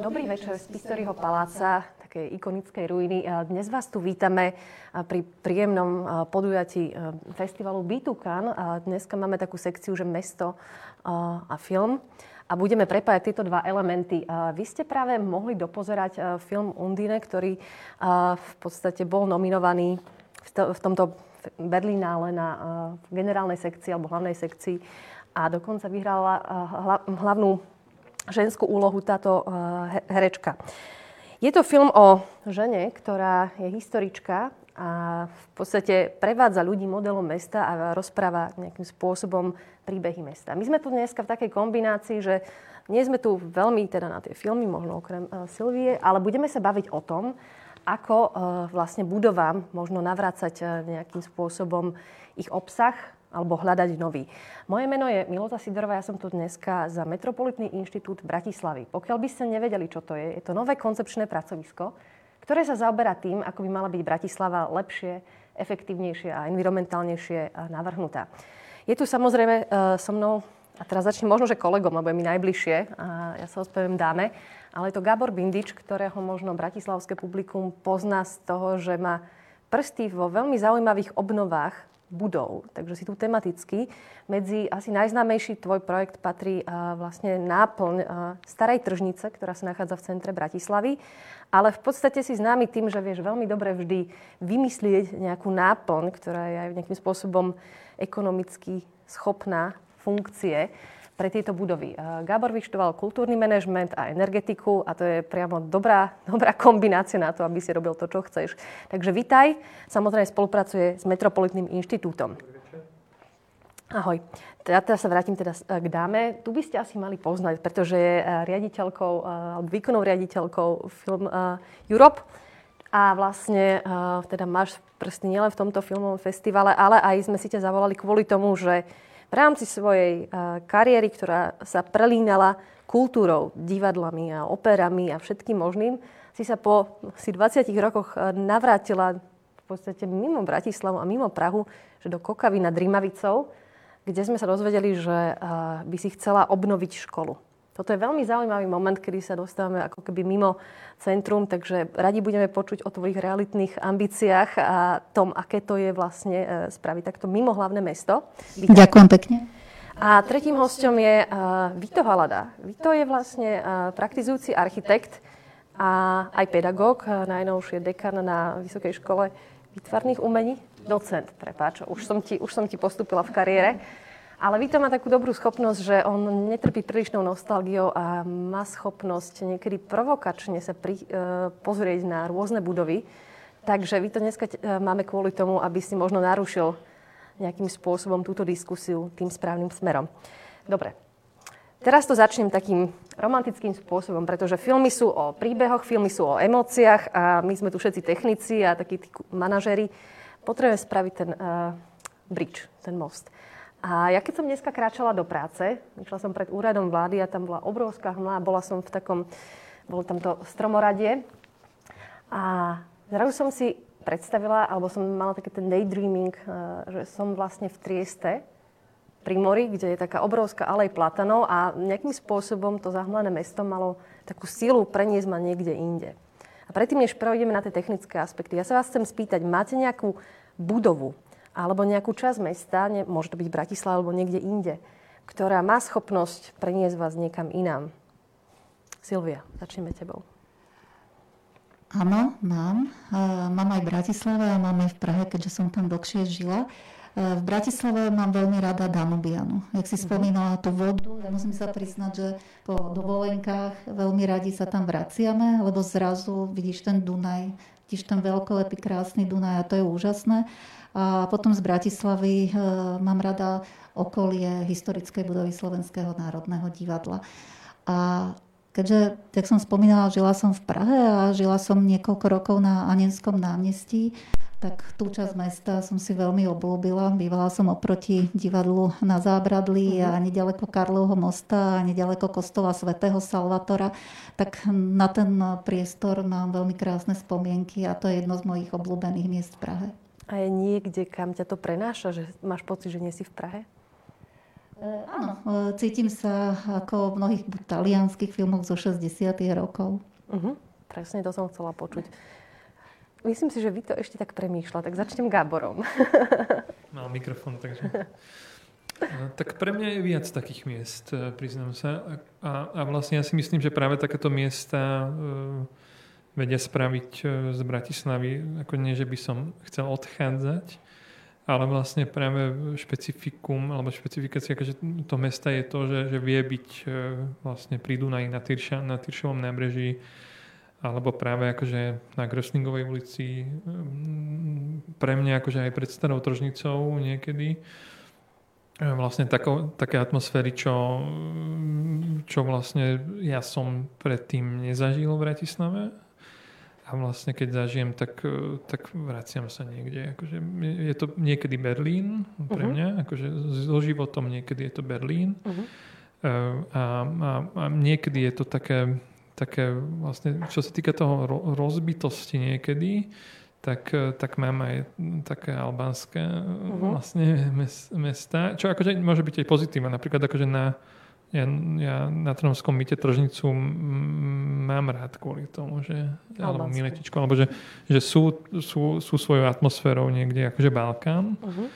Dobrý večer z Pistoriho paláca, také ikonickej ruiny. Dnes vás tu vítame pri príjemnom podujatí festivalu Bitukan. Dneska máme takú sekciu, že mesto a film. A budeme prepájať tieto dva elementy. Vy ste práve mohli dopozerať film Undine, ktorý v podstate bol nominovaný v tomto Berlinále na generálnej sekcii alebo hlavnej sekcii a dokonca vyhrala hlavnú ženskú úlohu táto eh, herečka. Je to film o žene, ktorá je historička a v podstate prevádza ľudí modelom mesta a rozpráva nejakým spôsobom príbehy mesta. My sme tu dneska v takej kombinácii, že nie sme tu veľmi teda na tie filmy, možno okrem uh, Silvie, ale budeme sa baviť o tom, ako uh, vlastne budovám možno navrácať nejakým spôsobom ich obsah, alebo hľadať nový. Moje meno je Milota Sidorová, ja som tu dneska za Metropolitný inštitút Bratislavy. Pokiaľ by ste nevedeli, čo to je, je to nové koncepčné pracovisko, ktoré sa zaoberá tým, ako by mala byť Bratislava lepšie, efektívnejšie a environmentálnejšie navrhnutá. Je tu samozrejme uh, so mnou, a teraz začnem možno, že kolegom, lebo je mi najbližšie, a ja sa ospevujem dáme, ale je to Gábor Bindič, ktorého možno bratislavské publikum pozná z toho, že má prsty vo veľmi zaujímavých obnovách budov. Takže si tu tematicky. Medzi asi najznámejší tvoj projekt patrí vlastne náplň uh, starej tržnice, ktorá sa nachádza v centre Bratislavy. Ale v podstate si známy tým, že vieš veľmi dobre vždy vymyslieť nejakú náplň, ktorá je aj nejakým spôsobom ekonomicky schopná funkcie pre tieto budovy. Gábor vyštudoval kultúrny manažment a energetiku a to je priamo dobrá, dobrá kombinácia na to, aby si robil to, čo chceš. Takže vitaj. Samozrejme spolupracuje s Metropolitným inštitútom. Ahoj. Ja teraz sa vrátim teda k dáme. Tu by ste asi mali poznať, pretože je riaditeľkou, eh, alebo výkonnou riaditeľkou Film Europe. A vlastne teda máš prsty nielen v tomto filmovom festivale, ale aj sme si ťa zavolali kvôli tomu, že v rámci svojej kariéry, ktorá sa prelínala kultúrou, divadlami a operami a všetkým možným, si sa po si 20 rokoch navrátila v podstate mimo Bratislavu a mimo Prahu, že do Kokavy nad Rimavicou, kde sme sa dozvedeli, že by si chcela obnoviť školu. Toto je veľmi zaujímavý moment, kedy sa dostávame ako keby mimo centrum, takže radi budeme počuť o tvojich realitných ambíciách a tom, aké to je vlastne e, spraviť takto mimo hlavné mesto. Vítam. Ďakujem pekne. A tretím hostom je uh, Vito Halada. Vito je vlastne uh, praktizujúci architekt a aj pedagóg, najnovšie dekan na Vysokej škole výtvarných umení. Docent, prepáč, už som ti, už som ti postupila v kariére. Ale Vito má takú dobrú schopnosť, že on netrpí prílišnou nostalgiou a má schopnosť niekedy provokačne sa pri, e, pozrieť na rôzne budovy. Takže Vito dneska t- e, máme kvôli tomu, aby si možno narušil nejakým spôsobom túto diskusiu tým správnym smerom. Dobre. Teraz to začnem takým romantickým spôsobom, pretože filmy sú o príbehoch, filmy sú o emóciách a my sme tu všetci technici a takí tí manažeri. Potrebujeme spraviť ten uh, bridge, ten most. A ja keď som dneska kráčala do práce, išla som pred úradom vlády a tam bola obrovská hmla, bola som v takom, bolo tam to stromoradie a zrazu som si predstavila, alebo som mala taký ten daydreaming, eh, že som vlastne v Trieste, pri mori, kde je taká obrovská alej platanov a nejakým spôsobom to zahmlené mesto malo takú sílu preniesť ma niekde inde. A predtým, než prejdeme na tie technické aspekty, ja sa vás chcem spýtať, máte nejakú budovu, alebo nejakú časť mesta, ne, môže to byť Bratislava alebo niekde inde, ktorá má schopnosť preniesť vás niekam inám. Silvia, začneme tebou. Áno, mám. Mám aj v Bratislave a mám aj v Prahe, keďže som tam dlhšie žila. V Bratislave mám veľmi rada Danubianu. Jak si mhm. spomínala tú vodu, ja musím sa priznať, že po dovolenkách veľmi radi sa tam vraciame, lebo zrazu vidíš ten Dunaj, vidíš ten veľkolepý krásny Dunaj a to je úžasné. A potom z Bratislavy e, mám rada okolie historickej budovy Slovenského národného divadla. A keďže, jak som spomínala, žila som v Prahe a žila som niekoľko rokov na Anenskom námestí, tak tú časť mesta som si veľmi obľúbila. Bývala som oproti divadlu na Zábradlí a mhm. nedaleko Karlovho mosta a nedaleko kostola svätého Salvatora. Tak na ten priestor mám veľmi krásne spomienky a to je jedno z mojich obľúbených miest v Prahe. A je niekde, kam ťa to prenáša, že máš pocit, že nie si v Prahe? áno, cítim sa ako v mnohých talianských filmoch zo 60 rokov. Uh-huh. Presne to som chcela počuť. Myslím si, že vy to ešte tak premýšľa, tak začnem Gáborom. Mal mikrofón, takže... Tak pre mňa je viac takých miest, e, priznám sa. A, a vlastne ja si myslím, že práve takéto miesta uh, vedia spraviť uh, z Bratislavy, ako nie, že by som chcel odchádzať, ale vlastne práve špecifikum alebo špecifikácia akože to mesta je to, že, že vie byť uh, vlastne pri Dunaji na, Tyrša, na Tyršovom nábreží alebo práve akože na Groslingovej ulici. Mm, pre mňa akože aj pred starou tržnicou niekedy. E, vlastne tako, také atmosféry, čo, čo vlastne ja som predtým nezažil v Bratislave a vlastne keď zažijem, tak, e, tak vraciam sa niekde. Akože je to niekedy Berlín pre mhm. mňa, uh-huh. akože so životom niekedy je to Berlín uh-huh. a, a, a niekedy je to také také vlastne, čo sa týka toho rozbitosti niekedy, tak, tak mám aj také albánske uh-huh. vlastne mesta, čo akože môže byť aj pozitívne. Napríklad akože na, ja, ja na Trnovskom myte tržnicu mám rád kvôli tomu, že, alebo Miletičko, alebo že, že sú, sú, sú svojou atmosférou niekde akože Balkán uh-huh.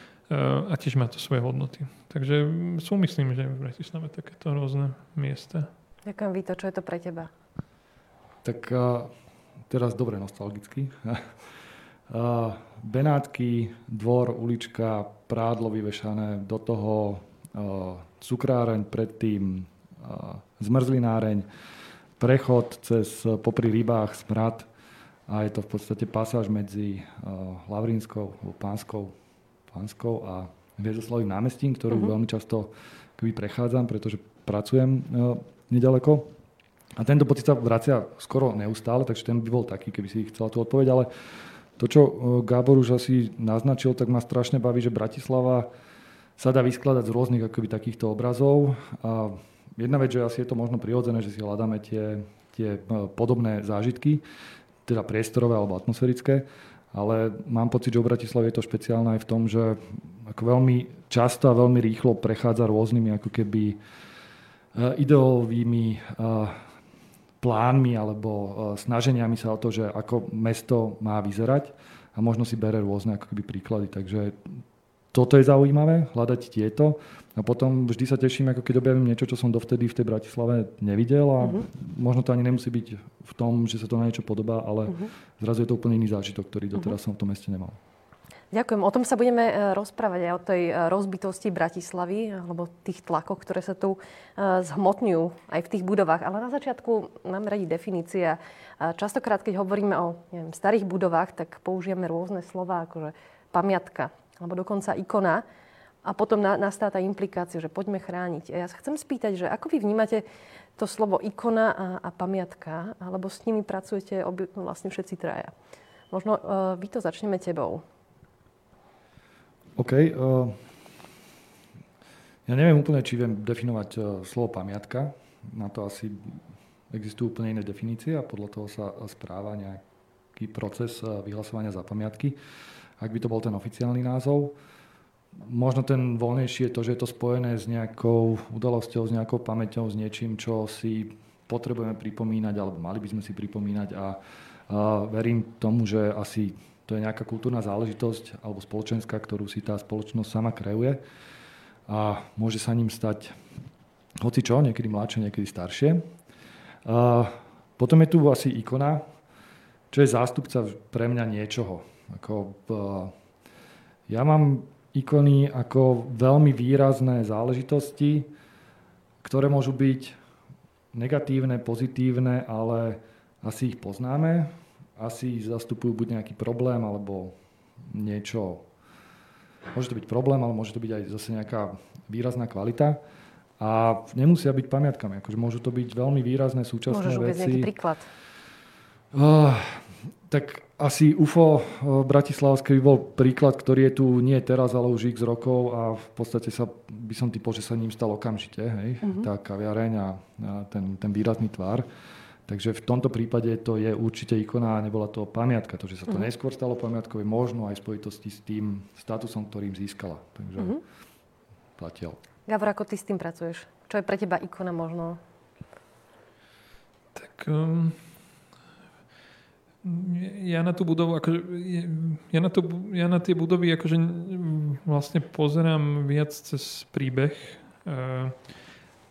a tiež má to svoje hodnoty. Takže sú myslím, že v Bratislave takéto rôzne miesta. Ďakujem, Vito. Čo je to pre teba? Tak uh, teraz dobre nostalgicky. uh, Benátky, dvor, ulička, prádlo vyvešané, do toho uh, cukráreň, predtým zmrzlináreň, prechod cez popri rybách, smrad a je to v podstate pasáž medzi uh, Lavrínskou, Pánskou, Pánskou a Hviezdoslavým námestím, ktorú uh-huh. veľmi často keby prechádzam, pretože pracujem uh, nedaleko. A tento pocit sa vracia skoro neustále, takže ten by bol taký, keby si chcela tú odpoveď. Ale to, čo e, Gábor už asi naznačil, tak ma strašne baví, že Bratislava sa dá vyskladať z rôznych akoby, takýchto obrazov. A jedna vec, že asi je to možno prirodzené, že si hľadáme tie, tie e, podobné zážitky, teda priestorové alebo atmosférické, ale mám pocit, že v Bratislave je to špeciálne aj v tom, že ako veľmi často a veľmi rýchlo prechádza rôznymi ako keby e, ideovými plánmi alebo e, snaženiami sa o to, že ako mesto má vyzerať a možno si bere rôzne ako keby príklady. Takže toto je zaujímavé, hľadať tieto. A potom vždy sa teším, ako keď objavím niečo, čo som dovtedy v tej Bratislave nevidel a uh-huh. možno to ani nemusí byť v tom, že sa to na niečo podobá, ale uh-huh. zrazu je to úplne iný zážitok, ktorý doteraz uh-huh. som v tom meste nemal. Ďakujem. O tom sa budeme e, rozprávať aj o tej e, rozbitosti Bratislavy, alebo tých tlakoch, ktoré sa tu e, zhmotňujú aj v tých budovách. Ale na začiatku nám radí definícia. Častokrát, keď hovoríme o neviem, starých budovách, tak použijeme rôzne slova, ako že pamiatka, alebo dokonca ikona. A potom nastá tá implikácia, že poďme chrániť. A ja sa chcem spýtať, že ako vy vnímate to slovo ikona a, a pamiatka, alebo s nimi pracujete obi, vlastne všetci traja. Možno uh, vy to začneme tebou. OK. Uh, ja neviem úplne, či viem definovať uh, slovo pamiatka. Na to asi existujú úplne iné definície a podľa toho sa správa nejaký proces uh, vyhlasovania za pamiatky. Ak by to bol ten oficiálny názov. Možno ten voľnejší je to, že je to spojené s nejakou udalosťou, s nejakou pamäťou, s niečím, čo si potrebujeme pripomínať, alebo mali by sme si pripomínať a, a verím tomu, že asi to je nejaká kultúrna záležitosť alebo spoločenská, ktorú si tá spoločnosť sama kreuje a môže sa ním stať hoci čo, niekedy mladšie, niekedy staršie. A potom je tu asi ikona, čo je zástupca pre mňa niečoho. Ako, ja mám ikony ako veľmi výrazné záležitosti, ktoré môžu byť negatívne, pozitívne, ale asi ich poznáme asi zastupujú buď nejaký problém, alebo niečo... Môže to byť problém, ale môže to byť aj zase nejaká výrazná kvalita. A nemusia byť pamiatkami. Akože môžu to byť veľmi výrazné súčasné Môžeš veci. nejaký príklad? Uh, tak asi UFO Bratislavské by bol príklad, ktorý je tu nie teraz, ale už x rokov a v podstate sa, by som typol, že sa ním stal okamžite. Hej? Uh-huh. Tá kaviareň a, a ten, ten výrazný tvár. Takže v tomto prípade to je určite ikona a nebola to pamiatka. To, že sa to uh-huh. neskôr stalo pamiatkou, je možno aj v spojitosti s tým statusom, ktorým získala. Takže uh-huh. platiel. Gavor, ako ty s tým pracuješ? Čo je pre teba ikona možno? Tak um, ja na tú budovu, akože, ja, na to, ja na tie budovy akože vlastne pozerám viac cez príbeh. Uh,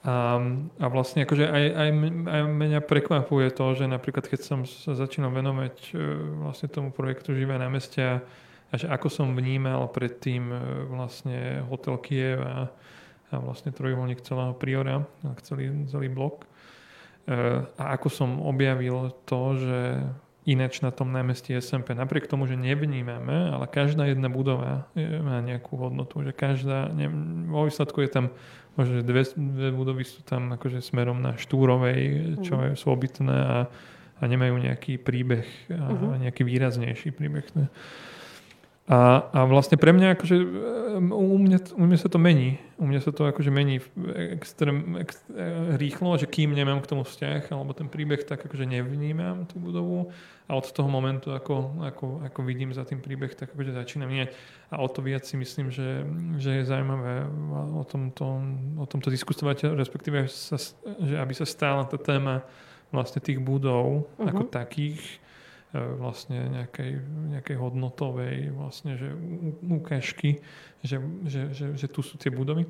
a, a vlastne akože aj, aj, aj mňa prekvapuje to, že napríklad keď som sa začínal venovať e, vlastne tomu projektu Živé námestia a že ako som vnímal predtým e, vlastne hotel Kiev a, a vlastne trojuholník celého Priora, celý, celý blok. A ako som objavil to, že ináč na tom námestí SMP, napriek tomu, že nevnímame, ale každá jedna budova má nejakú hodnotu, že každá, ne, vo výsledku je tam možno, že dve, dve budovy sú tam akože smerom na Štúrovej, čo mm. sú obytné a, a nemajú nejaký príbeh a mm-hmm. nejaký výraznejší príbeh. Ne? A, a vlastne pre mňa akože u mňa, u mňa sa to mení. U mňa sa to akože mení extrém, ex, rýchlo, že kým nemám k tomu vzťah alebo ten príbeh, tak akože nevnímam tú budovu a od toho momentu, ako, ako, ako vidím za tým príbeh, tak akože začínam nie. A o to viac si myslím, že, že je zaujímavé o tomto, o tomto diskutovať, respektíve, sa, že aby sa stála tá téma vlastne tých budov uh-huh. ako takých E, vlastne nejakej, nejakej hodnotovej vlastne, že ukážky, že, že, že, že tu sú tie budovy e,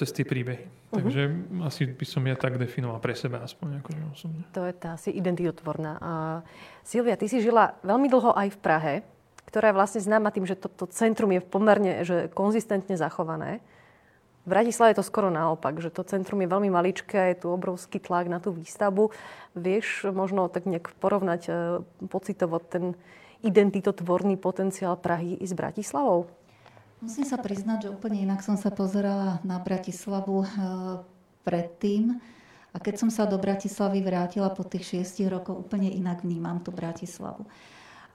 cez tie príbehy. Uh-huh. Takže asi by som ja tak definoval pre seba aspoň akože osobne. To je tá asi identitotvorná. A Silvia, ty si žila veľmi dlho aj v Prahe, ktorá je vlastne známa tým, že toto to centrum je pomerne že konzistentne zachované. V Bratislave je to skoro naopak, že to centrum je veľmi maličké, je tu obrovský tlak na tú výstavbu. Vieš možno tak nejak porovnať e, pocitovo ten identitotvorný potenciál Prahy i s Bratislavou? Musím sa priznať, že úplne inak som sa pozerala na Bratislavu e, predtým. A keď som sa do Bratislavy vrátila po tých šiestich rokoch, úplne inak vnímam tú Bratislavu.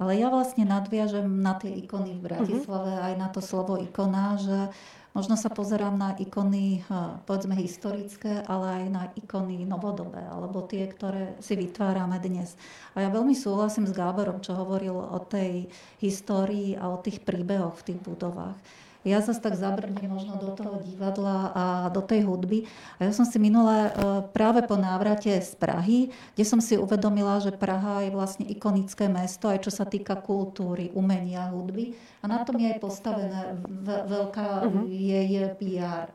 Ale ja vlastne nadviažem na tie ikony v Bratislave, uh-huh. aj na to slovo ikona, že Možno sa pozerám na ikony, povedzme, historické, ale aj na ikony novodobé, alebo tie, ktoré si vytvárame dnes. A ja veľmi súhlasím s Gáborom, čo hovoril o tej histórii a o tých príbehoch v tých budovách ja zase tak zabrnem možno do toho divadla a do tej hudby. A ja som si minule e, práve po návrate z Prahy, kde som si uvedomila, že Praha je vlastne ikonické mesto, aj čo sa týka kultúry, umenia, hudby. A na tom je aj postavené veľká uh-huh. jej PR.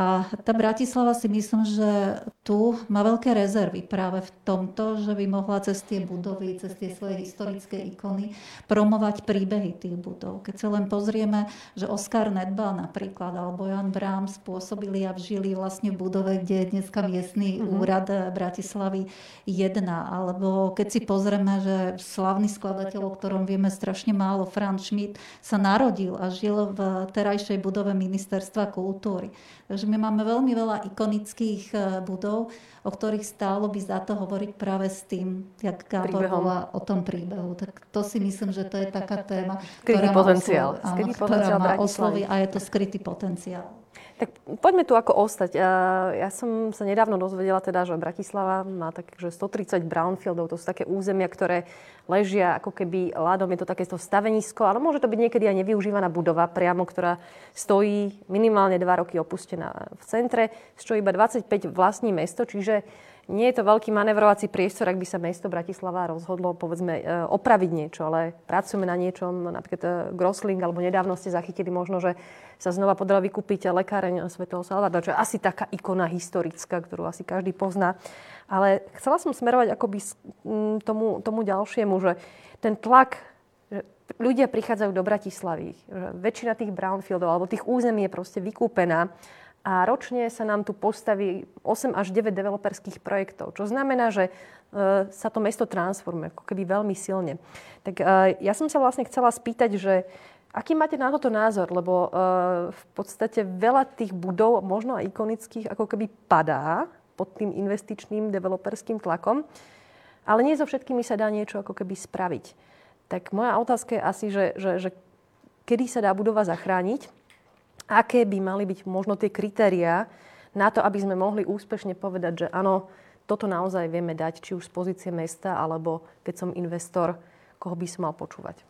A tá Bratislava si myslím, že tu má veľké rezervy práve v tomto, že by mohla cez tie budovy, cez tie svoje historické ikony promovať príbehy tých budov. Keď sa len pozrieme, že Oskar Nedbal napríklad alebo Jan Brám spôsobili a vžili vlastne v budove, kde je dneska miestný mm-hmm. úrad Bratislavy 1. Alebo keď si pozrieme, že slavný skladateľ, o ktorom vieme strašne málo, Franz Schmidt, sa narodil a žil v terajšej budove Ministerstva kultúry. Takže my máme veľmi veľa ikonických e, budov, o ktorých stálo by za to hovoriť práve s tým, jak Gábor o tom príbehu. Tak to si myslím, že to je taká téma, skrytý potenciál. Oslov, áno, ktorá má oslovy a je to skrytý potenciál. Tak poďme tu ako ostať. Ja som sa nedávno dozvedela teda, že Bratislava má tak, že 130 brownfieldov, to sú také územia, ktoré ležia ako keby ľadom, je to takéto stavenisko, ale môže to byť niekedy aj nevyužívaná budova priamo, ktorá stojí minimálne 2 roky opustená v centre, z čo iba 25 vlastní mesto, čiže nie je to veľký manevrovací priestor, ak by sa mesto Bratislava rozhodlo, povedzme, e, opraviť niečo, ale pracujeme na niečom, napríklad e, Grosling, alebo nedávno ste zachytili možno, že sa znova podala vykúpiť lekáreň Svetého Salvadora, čo je asi taká ikona historická, ktorú asi každý pozná. Ale chcela som smerovať akoby tomu, tomu ďalšiemu, že ten tlak, že ľudia prichádzajú do Bratislavy, väčšina tých brownfieldov alebo tých území je proste vykúpená a ročne sa nám tu postaví 8 až 9 developerských projektov, čo znamená, že e, sa to mesto transformuje ako keby veľmi silne. Tak e, ja som sa vlastne chcela spýtať, že aký máte na toto názor, lebo e, v podstate veľa tých budov, možno aj ikonických, ako keby padá pod tým investičným developerským tlakom, ale nie so všetkými sa dá niečo ako keby spraviť. Tak moja otázka je asi, že, že, že kedy sa dá budova zachrániť aké by mali byť možno tie kritériá na to, aby sme mohli úspešne povedať, že áno, toto naozaj vieme dať, či už z pozície mesta, alebo keď som investor, koho by som mal počúvať.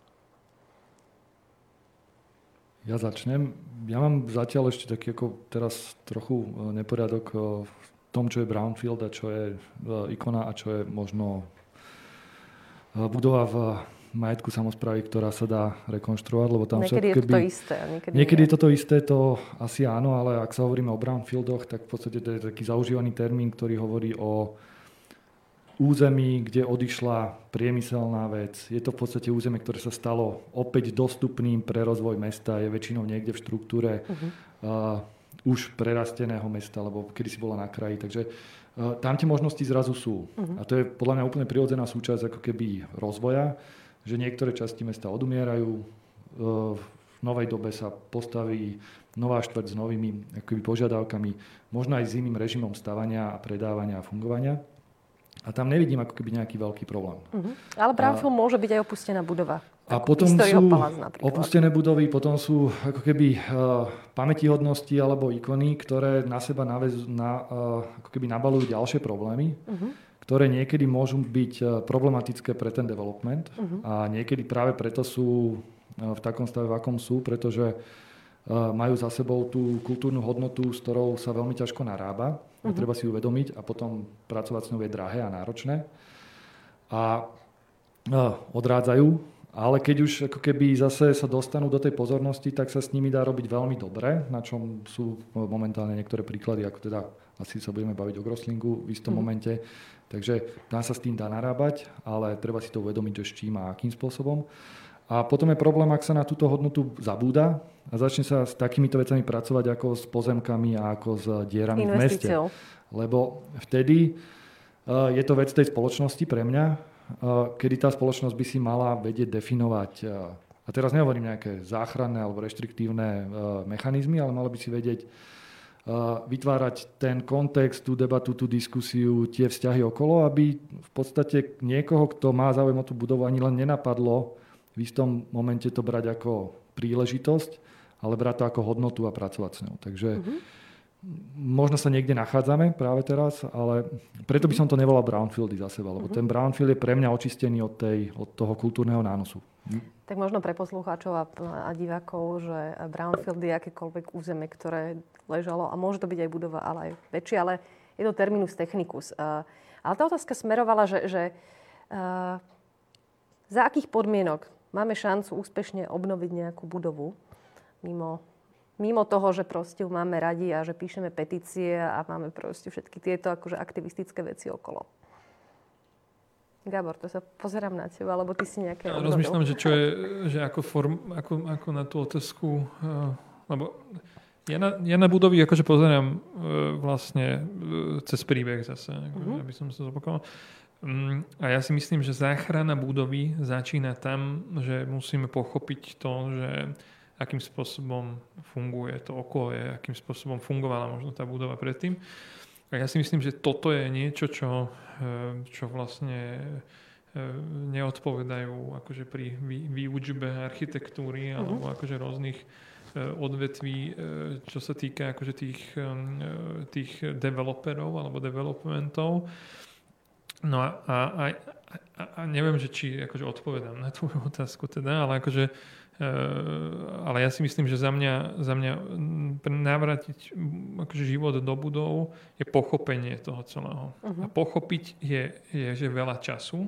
Ja začnem. Ja mám zatiaľ ešte taký ako teraz trochu neporiadok v tom, čo je Brownfield a čo je ikona a čo je možno budova v majetku samozprávy, ktorá sa dá rekonštruovať, lebo tam niekedy všetko, je to isté. Niekedy, niekedy je toto isté, to asi áno, ale ak sa hovoríme o brownfieldoch, tak v podstate to je taký zaužívaný termín, ktorý hovorí o území, kde odišla priemyselná vec. Je to v podstate územie, ktoré sa stalo opäť dostupným pre rozvoj mesta, je väčšinou niekde v štruktúre uh-huh. uh, už prerasteného mesta, lebo kedy si bola na kraji. Takže uh, tam tie možnosti zrazu sú. Uh-huh. A to je podľa mňa úplne prirodzená súčasť ako keby rozvoja že niektoré časti mesta odumierajú, e, v novej dobe sa postaví nová štvrť s novými akoby, požiadavkami, možno aj s iným režimom stavania a predávania a fungovania. A tam nevidím ako keby nejaký veľký problém. Uh-huh. Ale Brownfield môže byť aj opustená budova. A potom sú opustené budovy, potom sú ako keby uh, pamätihodnosti alebo ikony, ktoré na seba naväz, na, uh, ako keby nabalujú ďalšie problémy. Uh-huh ktoré niekedy môžu byť e, problematické pre ten development uh-huh. a niekedy práve preto sú e, v takom stave, v akom sú, pretože e, majú za sebou tú kultúrnu hodnotu, s ktorou sa veľmi ťažko narába. Uh-huh. Treba si uvedomiť a potom pracovať s ňou je drahé a náročné. A odrádzajú, ale keď už ako keby zase sa dostanú do tej pozornosti, tak sa s nimi dá robiť veľmi dobre, na čom sú momentálne niektoré príklady, ako teda asi sa budeme baviť o Groslingu v istom mm. momente, Takže dá sa s tým dá narábať, ale treba si to uvedomiť, že s čím a akým spôsobom. A potom je problém, ak sa na túto hodnotu zabúda a začne sa s takýmito vecami pracovať ako s pozemkami a ako s dierami v meste. Lebo vtedy uh, je to vec tej spoločnosti pre mňa, uh, kedy tá spoločnosť by si mala vedieť definovať uh, a teraz nehovorím nejaké záchranné alebo reštriktívne mechanizmy, ale malo by si vedieť vytvárať ten kontext, tú debatu, tú diskusiu, tie vzťahy okolo, aby v podstate niekoho, kto má záujem o tú budovu, ani len nenapadlo v istom momente to brať ako príležitosť, ale brať to ako hodnotu a pracovať s ňou. Takže uh-huh. možno sa niekde nachádzame práve teraz, ale preto by som to nevolal brownfieldy za seba, lebo uh-huh. ten brownfield je pre mňa očistený od, tej, od toho kultúrneho nánosu. Tak možno pre poslucháčov a, a divákov, že brownfield je akékoľvek územie, ktoré ležalo a môže to byť aj budova, ale aj väčšie, ale je to terminus technicus. Uh, ale tá otázka smerovala, že, že uh, za akých podmienok máme šancu úspešne obnoviť nejakú budovu mimo, mimo toho, že proste máme radi a že píšeme petície a máme proste všetky tieto akože aktivistické veci okolo. Gabor, to sa pozerám na teba, alebo ty si nejaké... Ja rozmýšľam, že čo je, že ako, form, ako, ako na tú otázku, uh, lebo ja na, ja na budovy akože pozerám e, vlastne e, cez príbeh zase, uh-huh. aby som sa zopakoval. Um, a ja si myslím, že záchrana budovy začína tam, že musíme pochopiť to, že akým spôsobom funguje to okolie, akým spôsobom fungovala možno tá budova predtým. A ja si myslím, že toto je niečo, čo, e, čo vlastne e, neodpovedajú akože pri výučbe architektúry alebo uh-huh. akože rôznych Eh, odvetví, eh, čo sa týka akože tých, eh, tých developerov alebo developmentov. No a, a, a, a neviem, že či akože odpovedám na tvoju otázku teda, ale akože ale ja si myslím, že za mňa, za mňa navrátiť akože život do budov je pochopenie toho celého. Uh-huh. A pochopiť je, je že veľa času.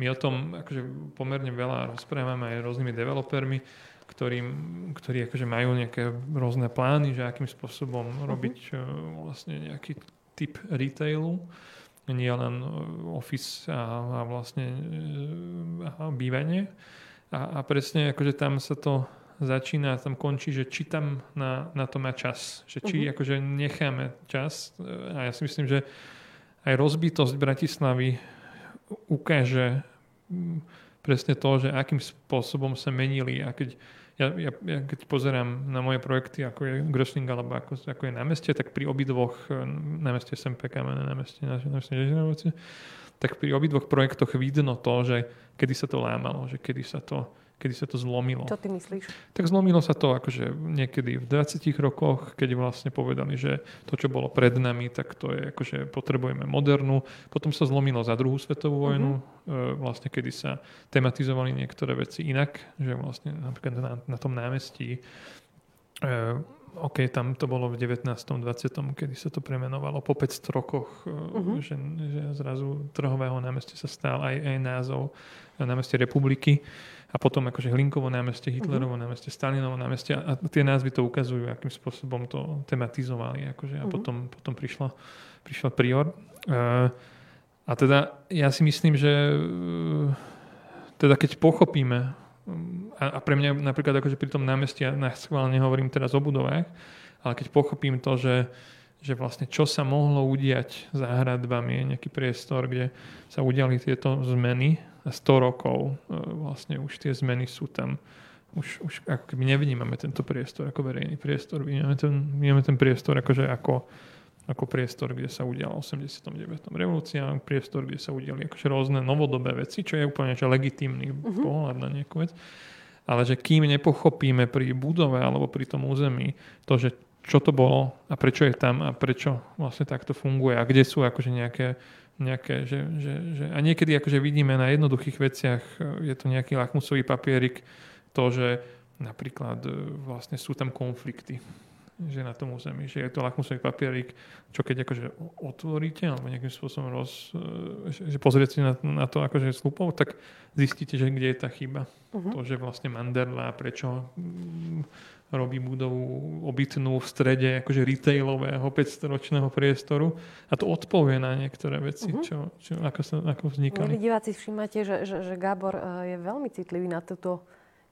My o tom akože pomerne veľa rozprávame aj rôznymi developermi ktorým, ktorí akože majú nejaké rôzne plány, že akým spôsobom uh-huh. robiť uh, vlastne nejaký typ retailu, nie len uh, office a, a vlastne uh, a bývanie. A, a presne akože tam sa to začína, tam končí, že či tam na, na to má čas. Že či uh-huh. akože necháme čas. A ja si myslím, že aj rozbitosť Bratislavy ukáže presne to, že akým spôsobom sa menili a keď ja, ja, ja keď pozerám na moje projekty, ako je Grosling alebo ako, ako je námestie, tak pri obidvoch, eh, námestie SMPK, námestie, námestie, tak pri obidvoch projektoch vidno to, že kedy sa to lámalo, že kedy sa to kedy sa to zlomilo. Čo ty myslíš? Tak zlomilo sa to akože niekedy v 20 rokoch, keď vlastne povedali, že to, čo bolo pred nami, tak to je akože potrebujeme modernú. Potom sa zlomilo za druhú svetovú vojnu, uh-huh. vlastne kedy sa tematizovali niektoré veci inak, že vlastne napríklad na, na tom námestí OK, tam to bolo v 19. 20. kedy sa to premenovalo. Po 500 rokoch, uh-huh. že, že zrazu trhového námestia sa stal aj, aj názov námestie republiky a potom akože Hlinkovo námestie, Hitlerovo uh-huh. námestie, Stalinovo námestie a tie názvy to ukazujú, akým spôsobom to tematizovali akože, a uh-huh. potom, potom prišlo, prišiel prior. Uh, a teda ja si myslím, že teda keď pochopíme a, a pre mňa napríklad akože pri tom námestí, ja schválne hovorím teraz o budovách, ale keď pochopím to, že, že vlastne čo sa mohlo udiať za hradbami, je nejaký priestor, kde sa udiali tieto zmeny a 100 rokov e, vlastne už tie zmeny sú tam. Už, už ako keby nevnímame tento priestor ako verejný priestor, vnímame ten, vnímame ten priestor akože ako, ako priestor, kde sa udiala 89. revolúcia, priestor, kde sa udiali akože rôzne novodobé veci, čo je úplne že legitímny uh-huh. pohľad na nejakú vec. Ale že kým nepochopíme pri budove alebo pri tom území to, že čo to bolo a prečo je tam a prečo vlastne takto funguje a kde sú akože nejaké, nejaké že, že, že, a niekedy akože vidíme na jednoduchých veciach, je to nejaký lakmusový papierik, to, že napríklad e, vlastne sú tam konflikty že na tom území, že je to lakmusový papierik, čo keď akože otvoríte alebo nejakým spôsobom roz, e, že, pozriete na, na to akože slupov, tak zistíte, že kde je tá chyba. Uh-huh. To, že vlastne Manderla, prečo mm, robí budovu obytnú v strede akože retailového 500-ročného priestoru a to odpovie na niektoré veci, uh-huh. čo, čo, ako, sa, ako vznikali. Vy diváci všímate, že, že, že Gábor e, je veľmi citlivý na túto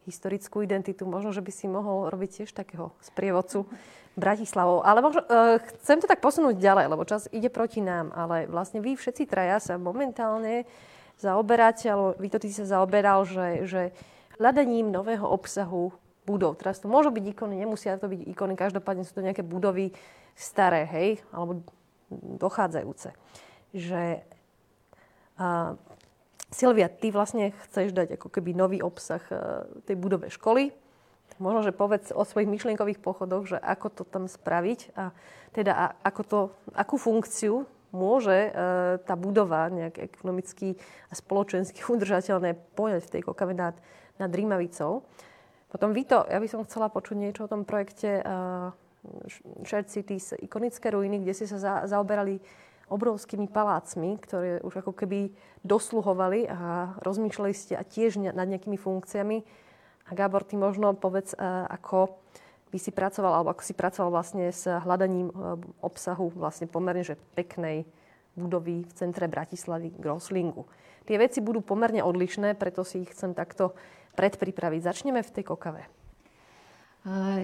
historickú identitu. Možno, že by si mohol robiť tiež takého sprievodcu Bratislavou. Ale možno, uh, chcem to tak posunúť ďalej, lebo čas ide proti nám. Ale vlastne vy všetci traja sa momentálne zaoberáte, alebo vy to ty sa zaoberal, že, že hľadaním nového obsahu budov. Teraz to môžu byť ikony, nemusia to byť ikony, každopádne sú to nejaké budovy staré, hej, alebo dochádzajúce. Že uh, Silvia, ty vlastne chceš dať ako keby nový obsah e, tej budove školy. Možno, že povedz o svojich myšlienkových pochodoch, že ako to tam spraviť a teda a ako to, akú funkciu môže e, tá budova nejak ekonomicky a spoločensky udržateľné poňať v tej kokave nad, nad Rímavicou. Potom vy to, ja by som chcela počuť niečo o tom projekte uh, Shared Cities, ikonické ruiny, kde ste sa za, zaoberali obrovskými palácmi, ktoré už ako keby dosluhovali a rozmýšľali ste a tiež nad nejakými funkciami. A Gábor, ty možno povedz, e, ako by si pracoval, alebo ako si pracoval vlastne s hľadaním e, obsahu vlastne pomerne že peknej budovy v centre Bratislavy Groslingu. Tie veci budú pomerne odlišné, preto si ich chcem takto predpripraviť. Začneme v tej kokave.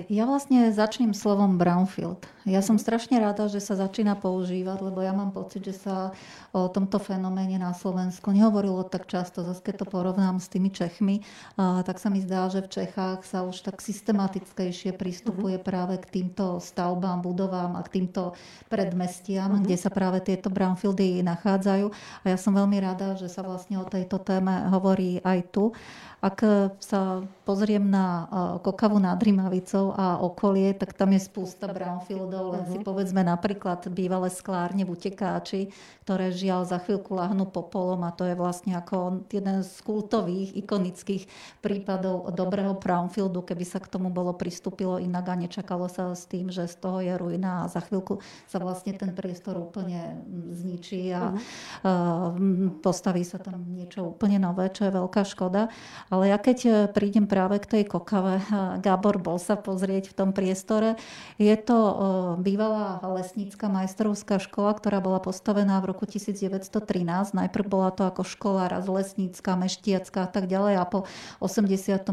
Ja vlastne začnem slovom brownfield. Ja som strašne rada, že sa začína používať, lebo ja mám pocit, že sa o tomto fenoméne na Slovensku nehovorilo tak často. Zase keď to porovnám s tými Čechmi, tak sa mi zdá, že v Čechách sa už tak systematickejšie pristupuje mhm. práve k týmto stavbám, budovám a k týmto predmestiam, uh-huh. kde sa práve tieto brownfieldy nachádzajú. A ja som veľmi rada, že sa vlastne o tejto téme hovorí aj tu. Ak sa pozriem na Kokavu nad Rimavicou a okolie, tak tam je spústa brownfieldov. Len si mhm. povedzme napríklad bývalé sklárne v Utekáči, ktoré žiaľ za chvíľku lahnú popolom a to je vlastne ako jeden z kultových, ikonických prípadov dobrého brownfieldu, keby sa k tomu bolo pristúpilo inak a nečakalo sa s tým, že z toho je ruina a za chvíľku sa vlastne ten priestor úplne zničí a uh-huh. postaví sa tam niečo úplne nové, čo je veľká škoda. Ale ja keď e, prídem práve k tej kokave, Gábor bol sa pozrieť v tom priestore, je to e, bývalá lesnícka majstrovská škola, ktorá bola postavená v roku 1913. Najprv bola to ako škola raz lesnícka, meštiacká a tak ďalej a po 89.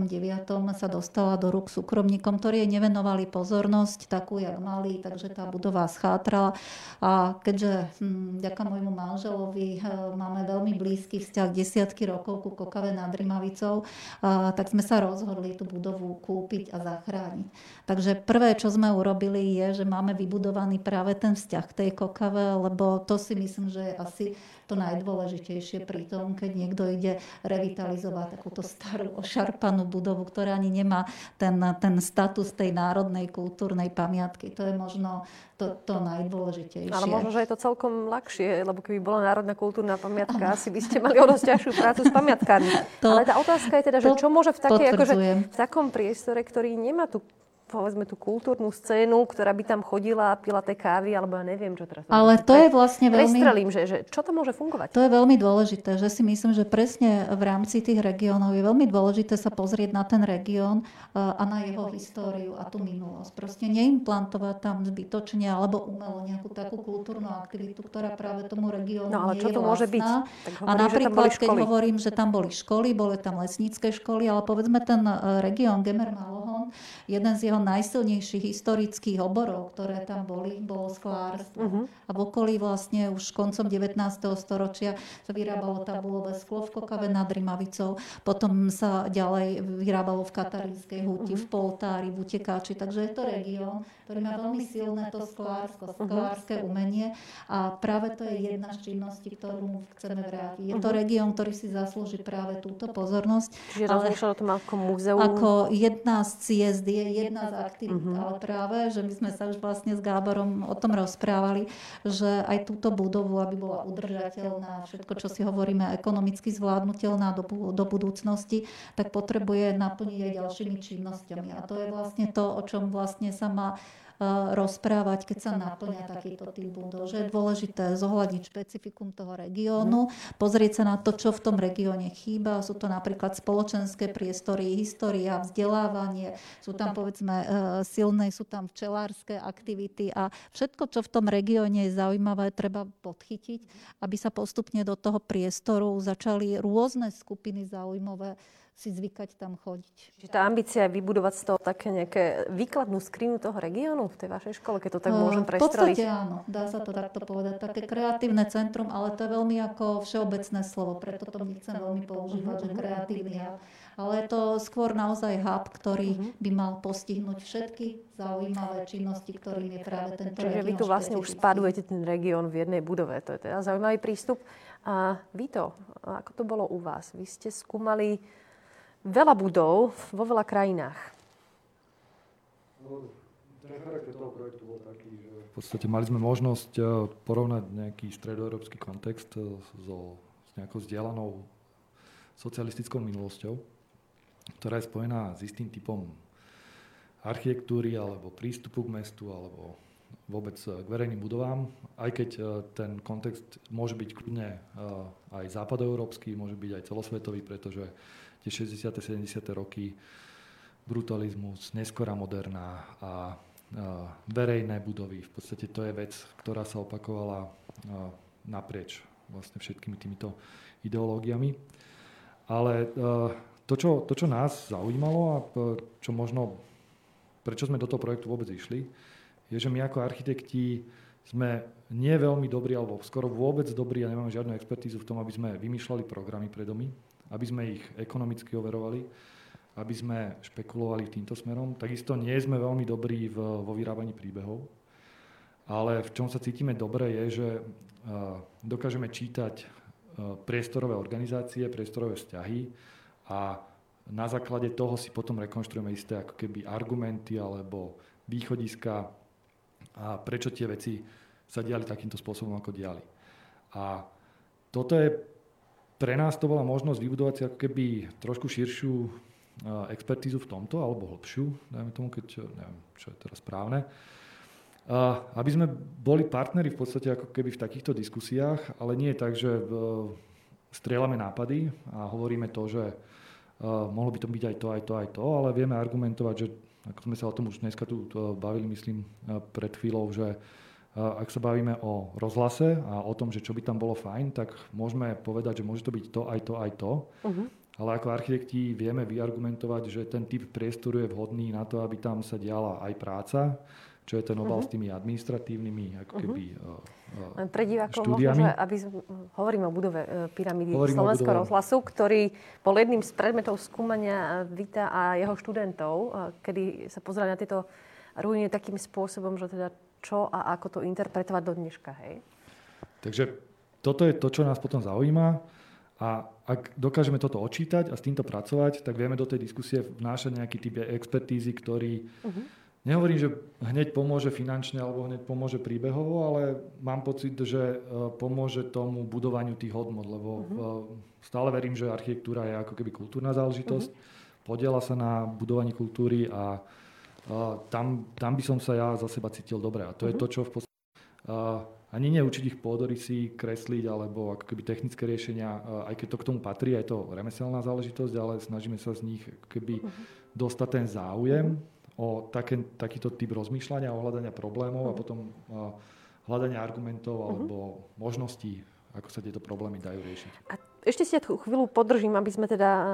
sa dostala do rúk súkromníkom, ktorí jej nevenovali pozornosť takú, jak mali, takže tá budova schátrala. A keďže hm, ďaká môjmu manželovi e, máme veľmi blízky vzťah desiatky rokov ku Kokave nad Rimavicou, tak sme sa rozhodli tú budovu kúpiť a zachrániť. Takže prvé, čo sme urobili, je, že máme vybudovaný práve ten vzťah k tej kokave, lebo to si myslím, že je asi to najdôležitejšie pri tom, keď niekto ide revitalizovať takúto starú ošarpanú budovu, ktorá ani nemá ten, ten status tej národnej kultúrnej pamiatky. To je možno to, to najdôležitejšie. Ale možno, že je to celkom ľahšie, lebo keby bola národná kultúrna pamiatka, asi by ste mali o dosť ťažšiu prácu s pamiatkami. To, Ale tá otázka je teda, že čo môže v, takej, akože, v takom priestore, ktorý nemá tú povedzme tú kultúrnu scénu, ktorá by tam chodila, pila tie kávy, alebo ja neviem, čo teraz. Ale to je vlastne veľmi... Prestrelím, že, že čo to môže fungovať? To je veľmi dôležité, že si myslím, že presne v rámci tých regiónov je veľmi dôležité sa pozrieť na ten región e, a na jeho históriu a tú minulosť. Proste neimplantovať tam zbytočne alebo umelo nejakú takú kultúrnu aktivitu, ktorá práve tomu regiónu no, ale čo to môže byť? Tak hovorím, a napríklad, keď hovorím, že tam boli školy, boli tam lesnícke školy, ale povedzme ten e, región Gemer Malohon, jeden z jeho najsilnejších historických oborov, ktoré tam boli, bolo sklárstvo. Uh-huh. A v okolí vlastne už koncom 19. storočia sa vyrábalo tabulové sklo v Kokave nad Rimavicou, potom sa ďalej vyrábalo v Katarínskej huti, uh-huh. v Poltári, v Utekáči. Takže je to región, ktorý má veľmi silné to sklársko, sklárske umenie a práve to je jedna z činností, ktorú chceme vrátiť. Je to región, ktorý si zaslúži práve túto pozornosť. Čiže rozmýšľal o tom ako múzeum? Ako jedna z ciest, je jedna z aktivít, uh-huh. ale práve, že my sme sa už vlastne s Gáborom o tom rozprávali, že aj túto budovu, aby bola udržateľná, všetko, čo si hovoríme, ekonomicky zvládnutelná do, do budúcnosti, tak potrebuje naplniť aj ďalšími činnosťami. A to je vlastne to, o čom vlastne sa má rozprávať, keď sa naplňa takýto typ budov. Že je dôležité zohľadiť špecifikum toho regiónu, pozrieť sa na to, čo v tom regióne chýba. Sú to napríklad spoločenské priestory, história, vzdelávanie, sú tam povedzme e, silné, sú tam včelárske aktivity a všetko, čo v tom regióne je zaujímavé, treba podchytiť, aby sa postupne do toho priestoru začali rôzne skupiny zaujímavé si zvykať tam chodiť. Čiže tá ambícia je vybudovať z toho také nejaké výkladnú skrinu toho regiónu v tej vašej škole, keď to tak môžem prestreliť? V podstate áno, dá sa to takto povedať. Také kreatívne centrum, ale to je veľmi ako všeobecné slovo, preto to nechcem veľmi používať, že kreatívny hub. Ale je to skôr naozaj hub, ktorý mhm. by mal postihnúť všetky zaujímavé činnosti, ktorým je práve tento Čiže vy tu vlastne už spadujete ten región v jednej budove. To je teda zaujímavý prístup. A Vito, ako to bolo u vás? Vy ste skúmali veľa budov vo veľa krajinách. V podstate mali sme možnosť eh, porovnať nejaký stredoeurópsky kontext eh, so, s nejakou vzdielanou socialistickou minulosťou, ktorá je spojená s istým typom architektúry alebo prístupu k mestu alebo vôbec eh, k verejným budovám, aj keď ten kontext môže byť kľudne aj západoeurópsky, môže byť aj celosvetový, pretože tie 60. 70. roky, brutalizmus, neskorá moderná a, verejné budovy. V podstate to je vec, ktorá sa opakovala naprieč vlastne všetkými týmito ideológiami. Ale to čo, to, čo nás zaujímalo a čo možno, prečo sme do toho projektu vôbec išli, je, že my ako architekti sme nie veľmi dobrí, alebo skoro vôbec dobrí a nemáme žiadnu expertízu v tom, aby sme vymýšľali programy pre domy aby sme ich ekonomicky overovali, aby sme špekulovali týmto smerom. Takisto nie sme veľmi dobrí v, vo vyrábaní príbehov, ale v čom sa cítime dobre je, že dokážeme čítať priestorové organizácie, priestorové vzťahy a na základe toho si potom rekonštruujeme isté ako keby argumenty alebo východiska a prečo tie veci sa diali takýmto spôsobom, ako diali. A toto je pre nás to bola možnosť vybudovať si ako keby trošku širšiu expertízu v tomto, alebo hlbšiu, dajme tomu, keď, neviem, čo je teraz správne. Aby sme boli partneri v podstate ako keby v takýchto diskusiách, ale nie je tak, že strieľame nápady a hovoríme to, že mohlo by to byť aj to, aj to, aj to, ale vieme argumentovať, že ako sme sa o tom už dneska tu bavili, myslím, pred chvíľou, že ak sa bavíme o rozhlase a o tom, že čo by tam bolo fajn, tak môžeme povedať, že môže to byť to, aj to, aj to. Uh-huh. Ale ako architekti vieme vyargumentovať, že ten typ priestoru je vhodný na to, aby tam sa diala aj práca, čo je ten obal uh-huh. s tými administratívnymi ako keby uh-huh. uh, Pre divákov možno, aby sme, hovoríme o budove uh, pyramídy Slovenského rozhlasu, ktorý bol jedným z predmetov skúmania Vita a jeho študentov, uh, kedy sa pozerali na tieto ruiny takým spôsobom, že teda čo a ako to interpretovať do dneška. Hej? Takže toto je to, čo nás potom zaujíma. A ak dokážeme toto očítať a s týmto pracovať, tak vieme do tej diskusie vnášať nejaký typ expertízy, ktorý uh-huh. nehovorím, že hneď pomôže finančne alebo hneď pomôže príbehovo, ale mám pocit, že e, pomôže tomu budovaniu tých hodnot, lebo uh-huh. stále verím, že architektúra je ako keby kultúrna záležitosť, uh-huh. podiela sa na budovaní kultúry a tam, tam by som sa ja za seba cítil dobre. A to uh-huh. je mhm. to, čo v podstate ani neučiť ich pôdorysy, kresliť alebo ako keby technické riešenia, aj keď to k tomu patrí, aj to remeselná záležitosť, ale snažíme sa z nich keby uh-huh. dostať ten záujem o také, takýto typ rozmýšľania, o hľadania problémov a potom hľadania argumentov alebo možností, ako sa tieto problémy dajú riešiť. A ešte si ja tú chvíľu podržím, aby sme teda uh,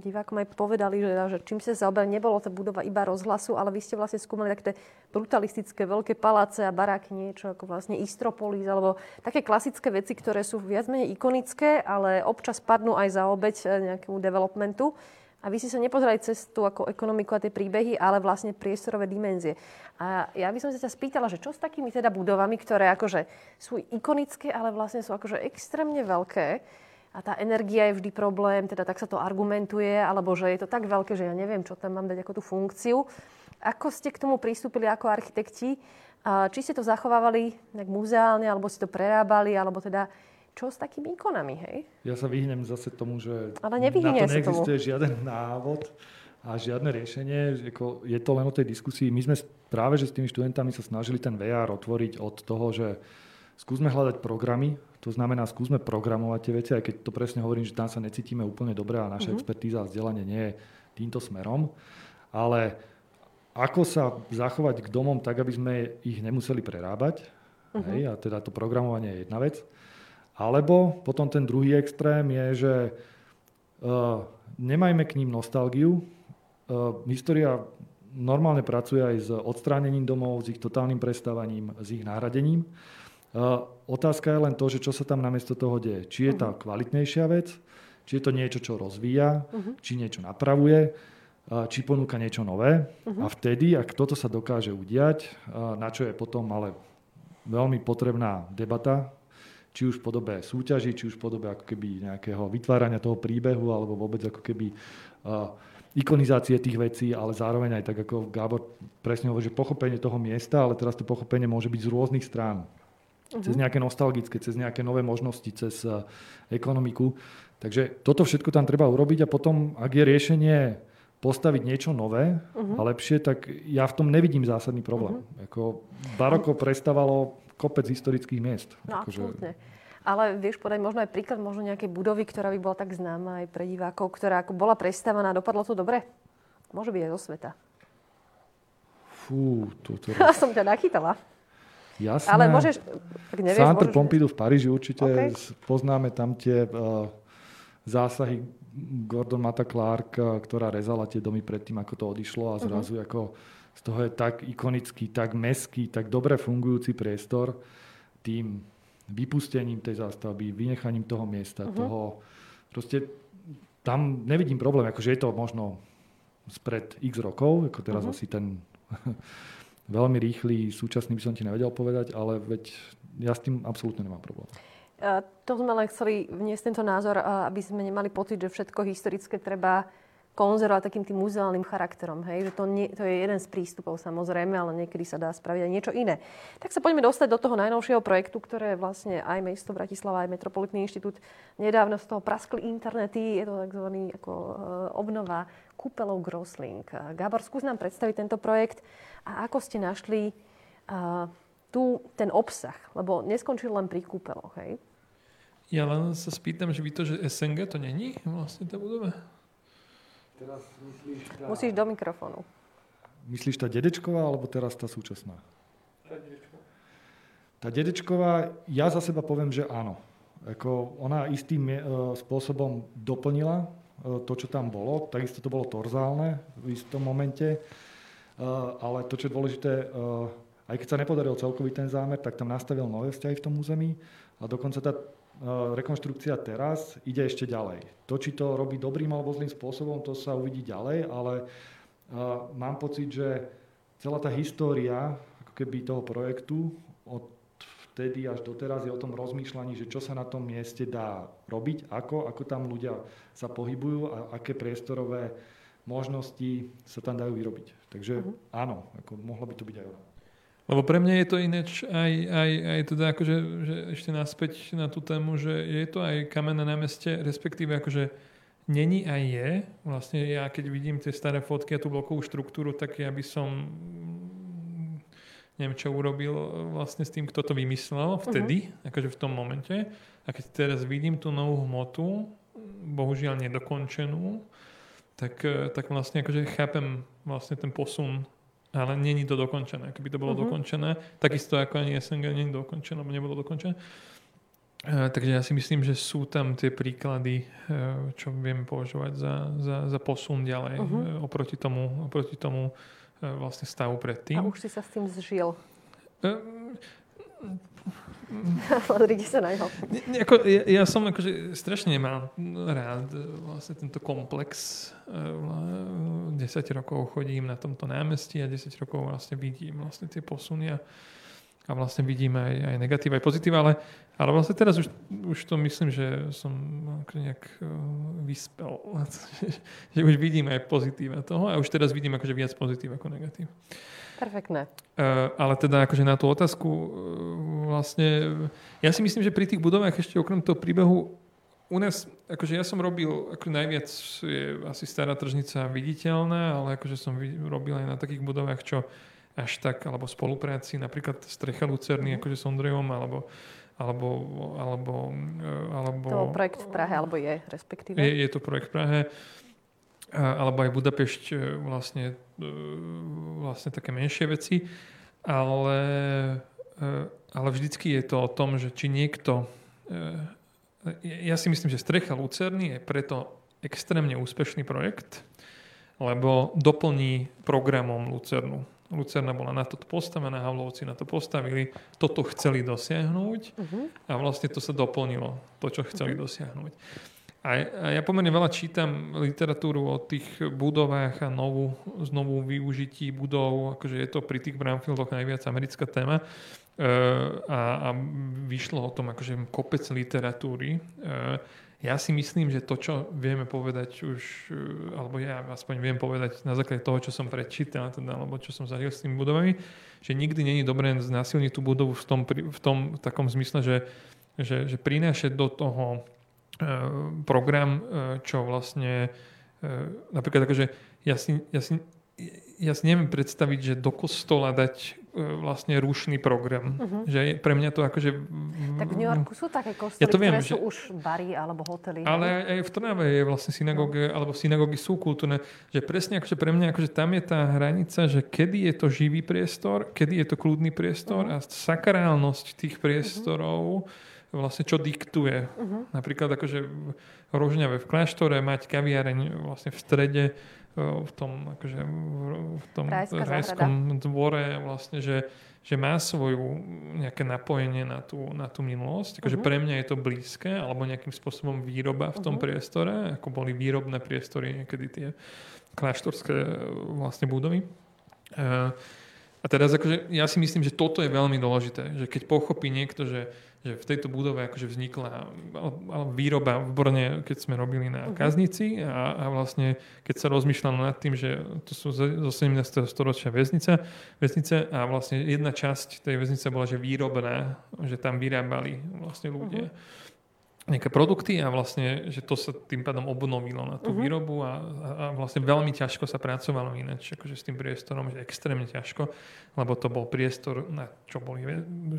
divákom aj povedali, že, že čím ste sa zaoberali, nebolo to budova iba rozhlasu, ale vy ste vlastne skúmali také brutalistické veľké paláce a baráky, niečo ako vlastne Istropolis, alebo také klasické veci, ktoré sú viac menej ikonické, ale občas padnú aj za obeď e, nejakému developmentu. A vy si sa nepozerali cez tú ako ekonomiku a tie príbehy, ale vlastne priestorové dimenzie. A ja by som sa ťa spýtala, že čo s takými teda budovami, ktoré akože sú ikonické, ale vlastne sú akože extrémne veľké, a tá energia je vždy problém, teda tak sa to argumentuje, alebo že je to tak veľké, že ja neviem, čo tam mám dať ako tú funkciu. Ako ste k tomu pristúpili ako architekti? Či ste to zachovávali nejak muzeálne, alebo si to prerábali, alebo teda čo s takými ikonami, hej? Ja sa vyhnem zase tomu, že Ale na to neexistuje tomu. žiaden návod a žiadne riešenie. Je to len o tej diskusii. My sme práve, že s tými študentami sa snažili ten VR otvoriť od toho, že skúsme hľadať programy, to znamená, skúsme programovať tie veci, aj keď to presne hovorím, že tam sa necítime úplne dobre a naša uh-huh. expertíza a vzdelanie nie je týmto smerom. Ale ako sa zachovať k domom tak, aby sme ich nemuseli prerábať, uh-huh. hej, a teda to programovanie je jedna vec. Alebo potom ten druhý extrém je, že uh, nemajme k ním nostalgiu. Uh, história normálne pracuje aj s odstránením domov, s ich totálnym prestávaním, s ich náhradením. Otázka je len to, že čo sa tam namiesto toho deje. Či je tá mhm. kvalitnejšia vec, či je to niečo, čo rozvíja, uh-huh. či niečo napravuje, či ponúka niečo nové. Uh-huh. A vtedy, ak toto sa dokáže udiať, na čo je potom ale veľmi potrebná debata, či už v podobe súťaží, či už v podobe ako keby nejakého vytvárania toho príbehu, alebo vôbec ako keby uh, ikonizácie tých vecí, ale zároveň aj tak, ako Gábor presne hovorí, že pochopenie toho miesta, ale teraz to pochopenie môže byť z rôznych strán uh-huh. cez nejaké nostalgické, cez nejaké nové možnosti, cez uh, ekonomiku. Takže toto všetko tam treba urobiť a potom, ak je riešenie postaviť niečo nové uh-huh. a lepšie, tak ja v tom nevidím zásadný problém. Uh-huh. Ako baroko prestávalo kopec historických miest. No, akože... absolútne. Ale vieš podať možno aj príklad možno nejakej budovy, ktorá by bola tak známa aj pre divákov, ktorá ako bola prestávaná dopadlo to dobre? Môže byť aj zo sveta. Fú, to teraz... som ťa nachytala. Jasné. Ale môžeš, ak nevieš, Centre môžeš... Pompidou v Paríži určite okay. poznáme tam tie uh, zásahy Gordon Mata Clark, uh, ktorá rezala tie domy predtým, ako to odišlo a mhm. zrazu uh-huh. ako z toho je tak ikonický, tak meský, tak dobre fungujúci priestor tým vypustením tej zástavby, vynechaním toho miesta, uh-huh. toho proste tam nevidím problém, akože je to možno spred x rokov, ako teraz uh-huh. asi ten veľmi rýchly, súčasný by som ti nevedel povedať, ale veď ja s tým absolútne nemám problém. To sme len chceli vniesť tento názor, aby sme nemali pocit, že všetko historické treba konzervovať takým tým muzeálnym charakterom. Hej? Že to, nie, to je jeden z prístupov samozrejme, ale niekedy sa dá spraviť aj niečo iné. Tak sa poďme dostať do toho najnovšieho projektu, ktoré vlastne aj mesto Bratislava, aj Metropolitný inštitút nedávno z toho praskli internety. Je to tzv. Ako, e, obnova kúpelov Grosling. Gábor, skús nám predstaviť tento projekt a ako ste našli uh, tu ten obsah, lebo neskončil len pri kúpeloch, hej? Ja len sa spýtam, že vy to, že SNG to není vlastne tá budova? Teraz myslíš tá... Musíš do mikrofónu. Myslíš tá dedečková, alebo teraz tá súčasná? Tá dedečková. Tá dedečková, ja za seba poviem, že áno. Ako ona istým uh, spôsobom doplnila uh, to, čo tam bolo. Takisto to bolo torzálne v istom momente. Uh, ale to, čo je dôležité, uh, aj keď sa nepodaril celkový ten zámer, tak tam nastavil nové vzťahy v tom území a dokonca tá rekonštrukcia teraz ide ešte ďalej. To, či to robí dobrým alebo zlým spôsobom, to sa uvidí ďalej, ale mám pocit, že celá tá história ako keby toho projektu od vtedy až doteraz je o tom rozmýšľaní, že čo sa na tom mieste dá robiť, ako, ako tam ľudia sa pohybujú a aké priestorové možnosti sa tam dajú vyrobiť. Takže uh-huh. áno, ako mohlo by to byť aj ono. Lebo pre mňa je to inéč aj, aj, aj teda akože, že ešte naspäť na tú tému, že je to aj kamenné na meste, respektíve akože není a je. Vlastne ja keď vidím tie staré fotky a tú blokovú štruktúru, tak ja by som neviem, čo urobil vlastne s tým, kto to vymyslel vtedy, uh-huh. akože v tom momente. A keď teraz vidím tú novú hmotu, bohužiaľ nedokončenú, tak, tak vlastne akože chápem vlastne ten posun ale není to dokončené. Keby to bolo uh-huh. dokončené, takisto ako ani SNG není dokončené, alebo nebolo dokončené. Uh, takže ja si myslím, že sú tam tie príklady, uh, čo viem považovať za, za, za posun ďalej uh-huh. uh, oproti tomu, oproti tomu vlastne stavu predtým. A už si sa s tým zžil? Pozrite sa na ňo. Ako, ja, ja som akože strašne nemal rád e, vlastne tento komplex. 10 e, rokov chodím na tomto námestí a 10 rokov vlastne vidím vlastne tie posuny a, a vlastne vidím aj, aj negatív, aj pozitív, ale, ale vlastne teraz už, už to myslím, že som nejak e, vyspel. že už vidím aj pozitíva toho a už teraz vidím akože viac pozitív ako negatív. Perfektné. Uh, ale teda akože na tú otázku uh, vlastne, ja si myslím, že pri tých budovách ešte okrem toho príbehu u nás, akože ja som robil, ako najviac je asi stará tržnica viditeľná, ale akože som robil aj na takých budovách, čo až tak, alebo spolupráci, napríklad Strecha Lucerny, mm. akože s Ondrejom, alebo alebo, alebo, e, alebo... To projekt v Prahe, alebo je respektíve? Je, je to projekt v Prahe alebo aj Budapešť e, vlastne, e, vlastne také menšie veci, ale, e, ale vždycky je to o tom, že či niekto ja si myslím, že Strecha Lucerny je preto extrémne úspešný projekt, lebo doplní programom Lucernu. Lucerna bola na to postavená, Havlovci na to postavili, toto chceli dosiahnuť uh-huh. a vlastne to sa doplnilo, to, čo chceli uh-huh. dosiahnuť. A, ja pomerne veľa čítam literatúru o tých budovách a novú, znovu využití budov, akože je to pri tých brownfieldoch najviac americká téma. E, a, a vyšlo o tom akože kopec literatúry. E, ja si myslím, že to, čo vieme povedať už, e, alebo ja aspoň viem povedať na základe toho, čo som prečítal, teda, alebo čo som zažil s tými budovami, že nikdy není dobré znásilniť tú budovu v tom, v tom takom zmysle, že, že, že prinášať do toho program, e, čo vlastne e, napríklad akože ja si, ja si, ja si neviem predstaviť, že do kostola dať vlastne rušný program. Uh-huh. Že pre mňa to akože... Tak v New Yorku sú také kostoly, ja to viem, ktoré že... sú už bary alebo hotely. Ale aj v Trnave je vlastne synagógy, no. alebo synagógy sú kultúrne. Že presne akože pre mňa akože tam je tá hranica, že kedy je to živý priestor, kedy je to kľudný priestor uh-huh. a sakrálnosť tých priestorov uh-huh vlastne čo diktuje. Uh-huh. Napríklad akože Rožňave v kláštore mať kaviareň vlastne v strede e, v tom, akože, v tom rajskom dvore vlastne, že, že má svoju nejaké napojenie na tú, na tú minulosť. Akože uh-huh. pre mňa je to blízke, alebo nejakým spôsobom výroba v tom uh-huh. priestore, ako boli výrobné priestory niekedy tie kláštorské e, vlastne budovy. Uh, a teraz akože ja si myslím, že toto je veľmi dôležité, že keď pochopí niekto, že, že v tejto budove akože vznikla výroba v Brne, keď sme robili na mhm. Kaznici a, a vlastne keď sa rozmýšľalo nad tým, že to sú zo 17. storočia väznice, väznice a vlastne jedna časť tej väznice bola, že výrobná, že tam vyrábali vlastne ľudia. Uh-huh nejaké produkty a vlastne, že to sa tým pádom obnovilo na tú uh-huh. výrobu a, a, vlastne veľmi ťažko sa pracovalo ináč akože s tým priestorom, že extrémne ťažko, lebo to bol priestor, na čo boli,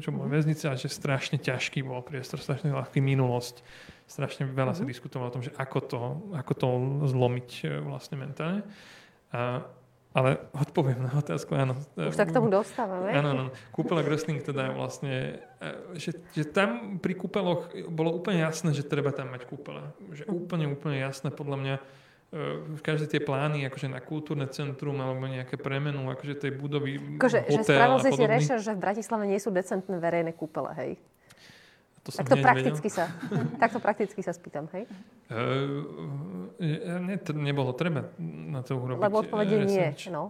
čo boli uh-huh. väznice a že strašne ťažký bol priestor, strašne ľahký minulosť. Strašne veľa uh-huh. sa diskutovalo o tom, že ako to, ako to zlomiť e, vlastne mentálne. A, ale odpoviem na otázku, áno. Už tak k tomu dostávame. Áno, áno. Kúpelok wrestling teda vlastne, e, že, že tam pri kúpeloch bolo úplne jasné, že treba tam mať kúpele. Že úplne, úplne jasné podľa mňa e, každé tie plány akože na kultúrne centrum alebo nejaké premenu akože tej budovy, akože, hotel že spravil si si rešer, že v Bratislave nie sú decentné verejné kúpele, hej? To som tak to prakticky sa, takto prakticky sa spýtam, hej? Uh, ne, to nebolo treba na to urobiť. Lebo odpovede nie, no.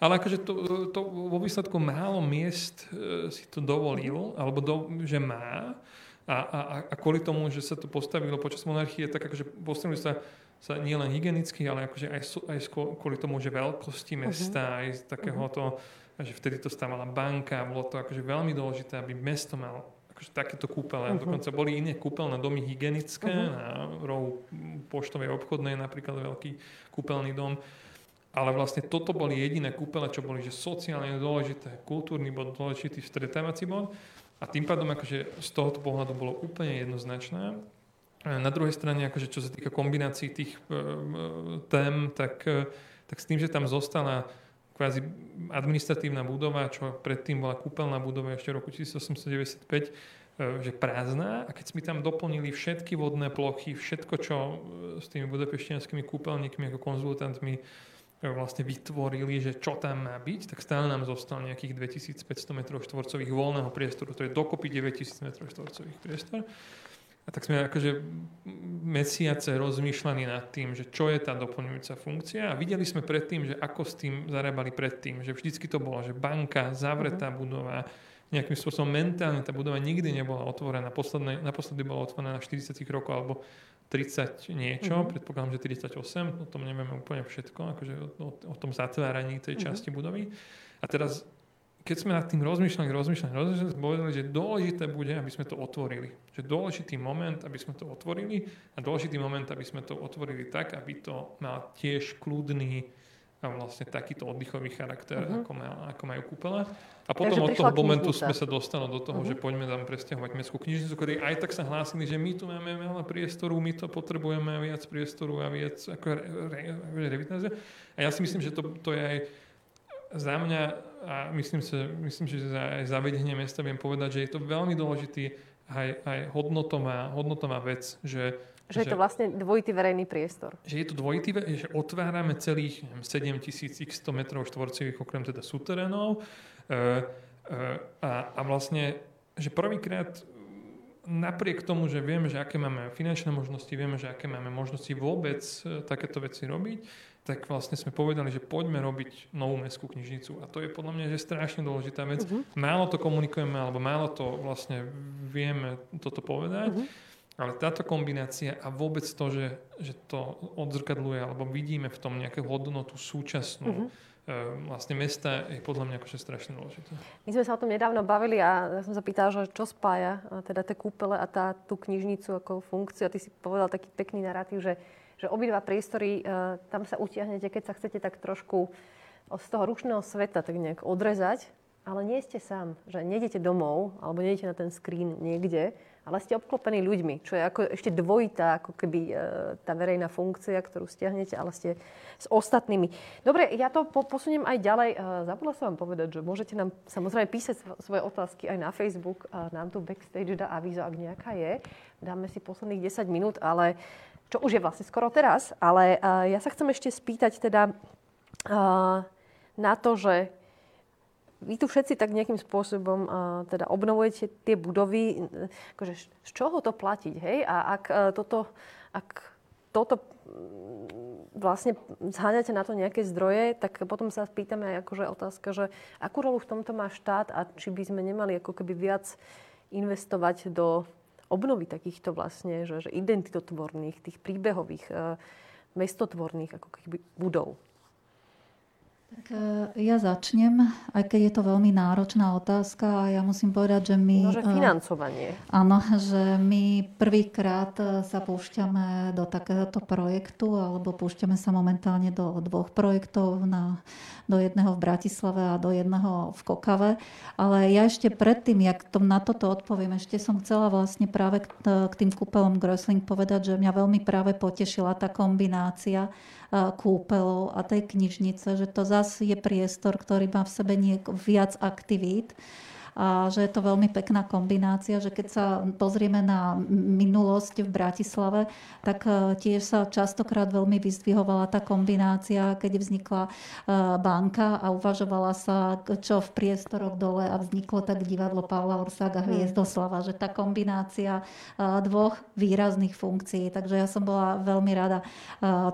Ale akože to, to vo výsledku málo miest si to dovolil, alebo do, že má. A, a, a kvôli tomu, že sa to postavilo počas monarchie, tak akože postavili sa sa nielen hygienicky, ale akože aj, aj kvôli tomu, že veľkosti mesta, uh-huh. aj z takéhoto, uh-huh. že vtedy to stávala banka, bolo to akože veľmi dôležité, aby mesto malo akože takéto kúpele. Uh-huh. Dokonca boli iné kúpeľné domy hygienické uh-huh. na rohu poštovej obchodnej, napríklad veľký kúpeľný dom. Ale vlastne toto boli jediné kúpele, čo boli že sociálne dôležité, kultúrny bod, dôležitý stretávací bod. A tým pádom akože z tohoto pohľadu bolo úplne jednoznačné. Na druhej strane, akože čo sa týka kombinácií tých e, e, tém, tak, e, tak s tým, že tam zostala kvázi administratívna budova, čo predtým bola kúpeľná budova ešte v roku 1895, e, že prázdna a keď sme tam doplnili všetky vodné plochy, všetko, čo e, s tými budapeštianskými kúpeľníkmi ako konzultantmi e, vlastne vytvorili, že čo tam má byť, tak stále nám zostal nejakých 2500 m štvorcových voľného priestoru, to je dokopy 9000 m štvorcových priestor. A tak sme akože mesiace rozmýšľali nad tým, že čo je tá doplňujúca funkcia a videli sme predtým, že ako s tým zarábali predtým, že vždycky to bolo, že banka, zavretá uh-huh. budova, nejakým spôsobom mentálne tá budova nikdy nebola otvorená. Posledné, naposledy bola otvorená na 40 rokov alebo 30 niečo, uh-huh. predpokladám, že 38, o tom nevieme úplne všetko, akože o, o tom zatváraní tej uh-huh. časti budovy. A teraz keď sme nad tým rozmýšľali, rozmýšľali, rozmýšľali, povedali, že dôležité bude, aby sme to otvorili. Že dôležitý moment, aby sme to otvorili a dôležitý moment, aby sme to otvorili tak, aby to mal tiež kľudný a vlastne takýto oddychový charakter, uh-huh. ako, má, ako majú kúpele. A potom Takže od toho momentu sme sa dostali do toho, uh-huh. že poďme tam presťahovať mestskú knižnicu, ktorí aj tak sa hlásili, že my tu máme veľa priestoru, my to potrebujeme viac priestoru a viac ako re, re, re, A ja si myslím, že to, to je aj za mňa, a myslím, si, myslím že za aj zavedenie mesta viem povedať, že je to veľmi dôležitý aj, aj hodnotová, hodnotová vec, že že je to vlastne dvojitý verejný priestor. Že je to dvojitý, že otvárame celých 7100 metrov štvorcových, okrem teda súterénov. E, e, a, a vlastne, že prvýkrát napriek tomu, že vieme, že aké máme finančné možnosti, vieme, že aké máme možnosti vôbec e, takéto veci robiť, tak vlastne sme povedali, že poďme robiť novú mestskú knižnicu. A to je podľa mňa že strašne dôležitá vec. Uh-huh. Málo to komunikujeme, alebo málo to vlastne vieme toto povedať. Uh-huh. Ale táto kombinácia a vôbec to, že, že to odzrkadluje, alebo vidíme v tom nejakú hodnotu súčasnú, uh-huh vlastne mesta je podľa mňa akože strašne dôležité. My sme sa o tom nedávno bavili a ja som sa pýtala, že čo spája teda tie kúpele a tá, tú knižnicu ako funkciu. A ty si povedal taký pekný narratív, že že obidva priestory, e, tam sa utiahnete, keď sa chcete tak trošku z toho ručného sveta tak nejak odrezať, ale nie ste sám, že nejdete domov alebo nejdete na ten screen niekde, ale ste obklopení ľuďmi, čo je ako ešte dvojitá ako keby e, tá verejná funkcia, ktorú stiahnete, ale ste s ostatnými. Dobre, ja to po, posuniem aj ďalej. E, zabudla som vám povedať, že môžete nám samozrejme písať svoje otázky aj na Facebook. A nám tu backstage dá avízo, ak nejaká je. Dáme si posledných 10 minút, ale čo už je vlastne skoro teraz, ale uh, ja sa chcem ešte spýtať teda uh, na to, že vy tu všetci tak nejakým spôsobom uh, teda obnovujete tie budovy, akože z čoho to platiť, hej? A ak uh, toto, ak toto mm, vlastne zháňate na to nejaké zdroje, tak potom sa spýtame aj akože otázka, že akú rolu v tomto má štát a či by sme nemali ako keby viac investovať do obnovy takýchto vlastne, že, že identitotvorných, tých príbehových, e, mestotvorných ako keby budov. Tak e, ja začnem, aj keď je to veľmi náročná otázka a ja musím povedať, že my... No, že e, financovanie. Áno, že my prvýkrát sa púšťame do takéhoto projektu, alebo púšťame sa momentálne do dvoch projektov, na, do jedného v Bratislave a do jedného v Kokave. Ale ja ešte predtým, jak tom na toto odpoviem, ešte som chcela vlastne práve k, k tým kúpelom Grösling povedať, že mňa veľmi práve potešila tá kombinácia kúpeľov a tej knižnice, že to zase je priestor, ktorý má v sebe niek- viac aktivít a že je to veľmi pekná kombinácia, že keď sa pozrieme na minulosť v Bratislave, tak e, tiež sa častokrát veľmi vyzdvihovala tá kombinácia, keď vznikla e, banka a uvažovala sa, čo v priestoroch dole a vzniklo tak divadlo Pavla Orsága hmm. Hviezdoslava, že tá kombinácia e, dvoch výrazných funkcií. Takže ja som bola veľmi rada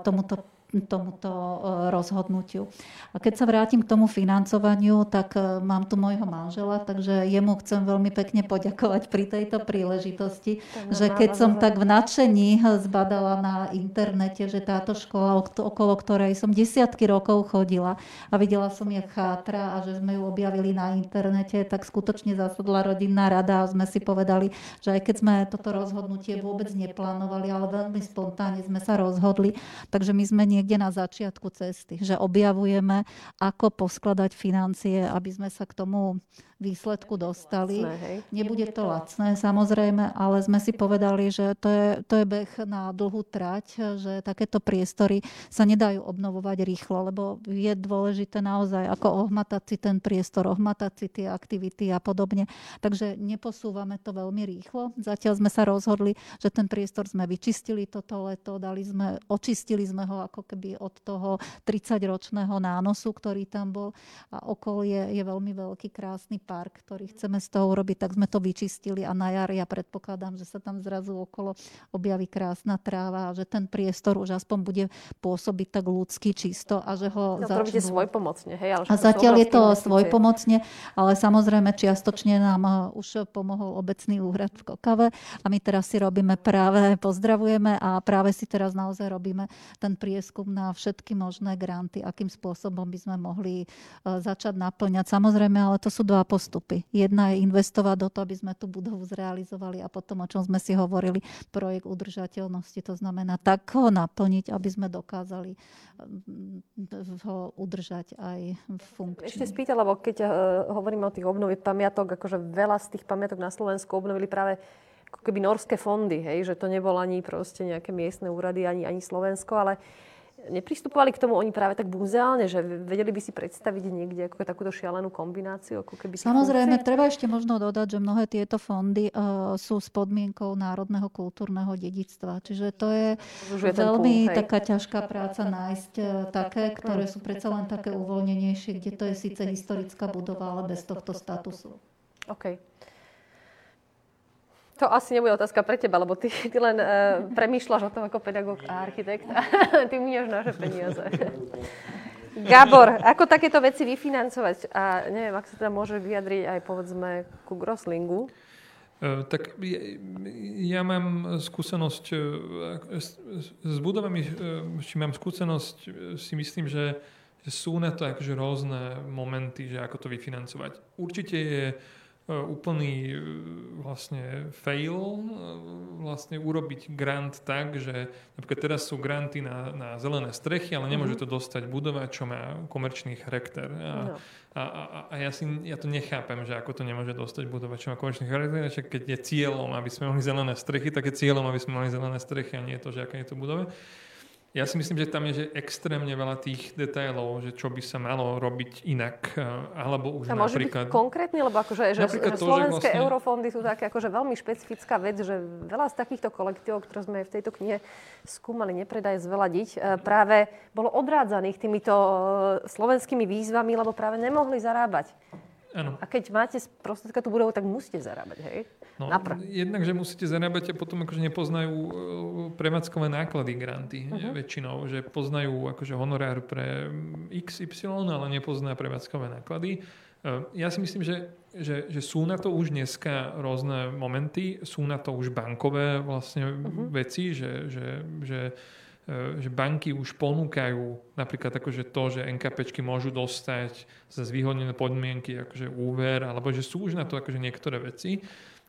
tomuto tomuto rozhodnutiu. A keď sa vrátim k tomu financovaniu, tak mám tu môjho manžela, takže jemu chcem veľmi pekne poďakovať pri tejto príležitosti, že keď som tak v nadšení zbadala na internete, že táto škola, okolo ktorej som desiatky rokov chodila a videla som, jak chátra a že sme ju objavili na internete, tak skutočne zasadla rodinná rada a sme si povedali, že aj keď sme toto rozhodnutie vôbec neplánovali, ale veľmi spontánne sme sa rozhodli, takže my sme niekde na začiatku cesty, že objavujeme, ako poskladať financie, aby sme sa k tomu výsledku dostali. Lacné, Nebude to lacné samozrejme, ale sme si povedali, že to je, to je beh na dlhú trať, že takéto priestory sa nedajú obnovovať rýchlo, lebo je dôležité naozaj ako ohmatať si ten priestor, ohmatať si tie aktivity a podobne. Takže neposúvame to veľmi rýchlo. Zatiaľ sme sa rozhodli, že ten priestor sme vyčistili toto leto, dali sme, očistili sme ho ako keby od toho 30-ročného nánosu, ktorý tam bol a okolie je veľmi veľký, krásny park, ktorý chceme z toho urobiť, tak sme to vyčistili a na jar ja predpokladám, že sa tam zrazu okolo objaví krásna tráva a že ten priestor už aspoň bude pôsobiť tak ľudsky čisto a že ho no, začnú... svojpomocne, hej? Ale a zatiaľ je to svojpomocne, ale samozrejme čiastočne nám eh, už pomohol obecný úhrad v Kokave a my teraz si robíme práve, pozdravujeme a práve si teraz naozaj robíme ten prieskum na všetky možné granty, akým spôsobom by sme mohli eh, začať naplňať. Samozrejme, ale to sú dva postupy. Jedna je investovať do toho, aby sme tú budovu zrealizovali a potom, o čom sme si hovorili, projekt udržateľnosti. To znamená tak ho naplniť, aby sme dokázali mm, ho udržať aj funkčne. Ešte spýtala, lebo keď uh, hovoríme o tých obnovi pamiatok, akože veľa z tých pamiatok na Slovensku obnovili práve ako keby norské fondy, hej, že to nebol ani proste nejaké miestne úrady, ani, ani Slovensko, ale nepristupovali k tomu oni práve tak muzeálne, že vedeli by si predstaviť niekde ako takúto šialenú kombináciu? Ako keby Samozrejme, funkcií? treba ešte možno dodať, že mnohé tieto fondy uh, sú s podmienkou národného kultúrneho dedictva. Čiže to je, je veľmi púl, taká ťažká práca nájsť uh, také, ktoré sú predsa len také uvoľnenejšie, kde to je síce historická budova, ale bez tohto statusu. OK. To asi nebude otázka pre teba, lebo ty, ty len uh, premýšľaš o tom ako pedagóg a architekt a ty minieš naše peniaze. Gabor, ako takéto veci vyfinancovať? A neviem, ak sa teda môže vyjadriť aj povedzme ku Groslingu. Uh, tak ja, ja mám skúsenosť uh, s, s budovami, uh, či mám skúsenosť, si myslím, že, že sú na to akože rôzne momenty, že ako to vyfinancovať. Určite je E, úplný e, vlastne fail e, vlastne urobiť grant tak, že napríklad teraz sú granty na, na zelené strechy, ale nemôže mhm. to dostať budova, čo má komerčný charakter. A, no. a, a, a ja, si, ja to nechápem, že ako to nemôže dostať budova, čo má komerčný charakter, že keď je cieľom, aby sme mali zelené strechy, tak je cieľom, aby sme mali zelené strechy a nie je to, že aká je to budova. Ja si myslím, že tam je že extrémne veľa tých detailov, že čo by sa malo robiť inak, eh, alebo už a môže napríklad... byť konkrétny, lebo akože, že, že to, slovenské že vlastne... eurofondy sú také akože veľmi špecifická vec, že veľa z takýchto kolektívov, ktoré sme v tejto knihe skúmali, nepredaj zveladiť, eh, práve bolo odrádzaných týmito eh, slovenskými výzvami, lebo práve nemohli zarábať. Ano. A keď máte prostriedka tú budovu, tak musíte zarábať, hej? No, jednak, že musíte zarábať a potom akože nepoznajú uh, prevádzkové náklady granty uh-huh. väčšinou, že poznajú akože honorár pre XY, ale nepozná prevádzkové náklady. Uh, ja si myslím, že, že, že sú na to už dneska rôzne momenty, sú na to už bankové vlastne uh-huh. veci, že, že, že E, že banky už ponúkajú napríklad akože to, že NKPčky môžu dostať za zvýhodnené podmienky akože úver, alebo že sú už na to akože niektoré veci.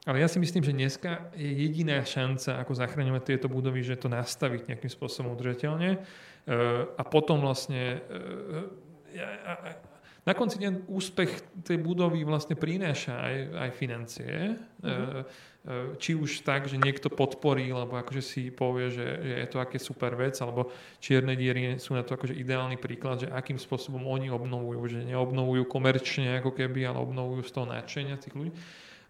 Ale ja si myslím, že dneska je jediná šanca, ako zachraňovať tieto budovy, že to nastaviť nejakým spôsobom udržateľne. E, a potom vlastne e, na konci dňa úspech tej budovy vlastne prináša aj, aj financie. Uh-huh. Či už tak, že niekto podporí, alebo akože si povie, že, že je to aké super vec, alebo čierne diery sú na to akože ideálny príklad, že akým spôsobom oni obnovujú, že neobnovujú komerčne ako keby, ale obnovujú z toho nadšenia tých ľudí.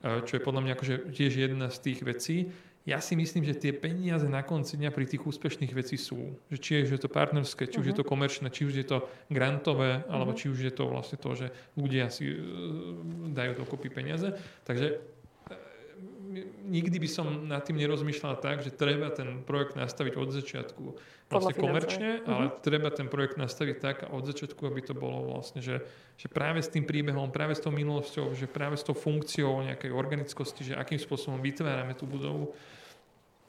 Čo je podľa mňa akože tiež jedna z tých vecí ja si myslím, že tie peniaze na konci dňa pri tých úspešných vecí sú. Že či je, že je to partnerské, či uh-huh. už je to mhm. komerčné, či už je to grantové, uh-huh. alebo či už je to vlastne to, že ľudia si uh, dajú dokopy peniaze. Takže nikdy by som nad tým nerozmýšľal tak, že treba ten projekt nastaviť od začiatku vlastne komerčne, ale treba ten projekt nastaviť tak od začiatku, aby to bolo vlastne, že, že práve s tým príbehom, práve s tou minulosťou, že práve s tou funkciou nejakej organickosti, že akým spôsobom vytvárame tú budovu,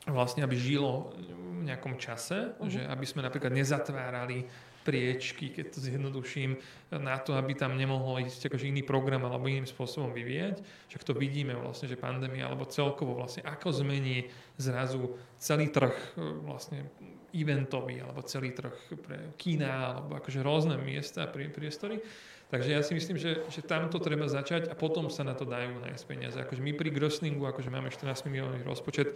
vlastne aby žilo v nejakom čase, uh-huh. že aby sme napríklad nezatvárali priečky, keď to zjednoduším, na to, aby tam nemohol ísť akože iný program alebo iným spôsobom vyvíjať. Však to vidíme vlastne, že pandémia alebo celkovo vlastne ako zmení zrazu celý trh vlastne eventový alebo celý trh pre kína alebo akože rôzne miesta, priestory Takže ja si myslím, že, že tam to treba začať a potom sa na to dajú nájsť peniaze. Akože my pri Grosslingu akože máme 14 miliónový rozpočet, e,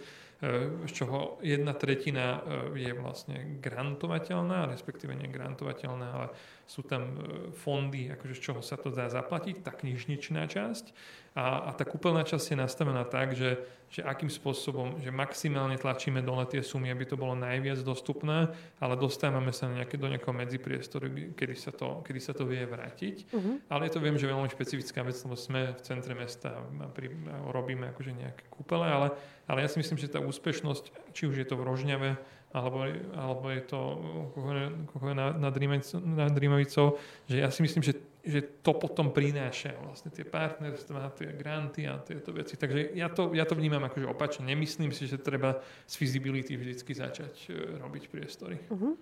z čoho jedna tretina e, je vlastne grantovateľná, respektíve nie grantovateľná, ale sú tam e, fondy, akože z čoho sa to dá zaplatiť, tá knižničná časť. A, a tá kúpeľná časť je nastavená tak, že, že akým spôsobom, že maximálne tlačíme dole tie sumy, aby to bolo najviac dostupné, ale dostávame sa nejaké, do nejakého medzipriestoru, kedy sa to, kedy sa to vie vrátiť. Uh-huh. Ale je to viem, že veľmi špecifická vec, lebo sme v centre mesta a, pri, a robíme akože nejaké kúpele, ale, ale ja si myslím, že tá úspešnosť, či už je to v Rožňave, alebo, alebo je to nad, nad Rímavicou, že ja si myslím, že že to potom prináša vlastne tie partnerstva, tie granty a tieto veci. Takže ja to, ja to vnímam akože opačne. Nemyslím si, že treba z feasibility vždy začať e, robiť priestory. Uh-huh.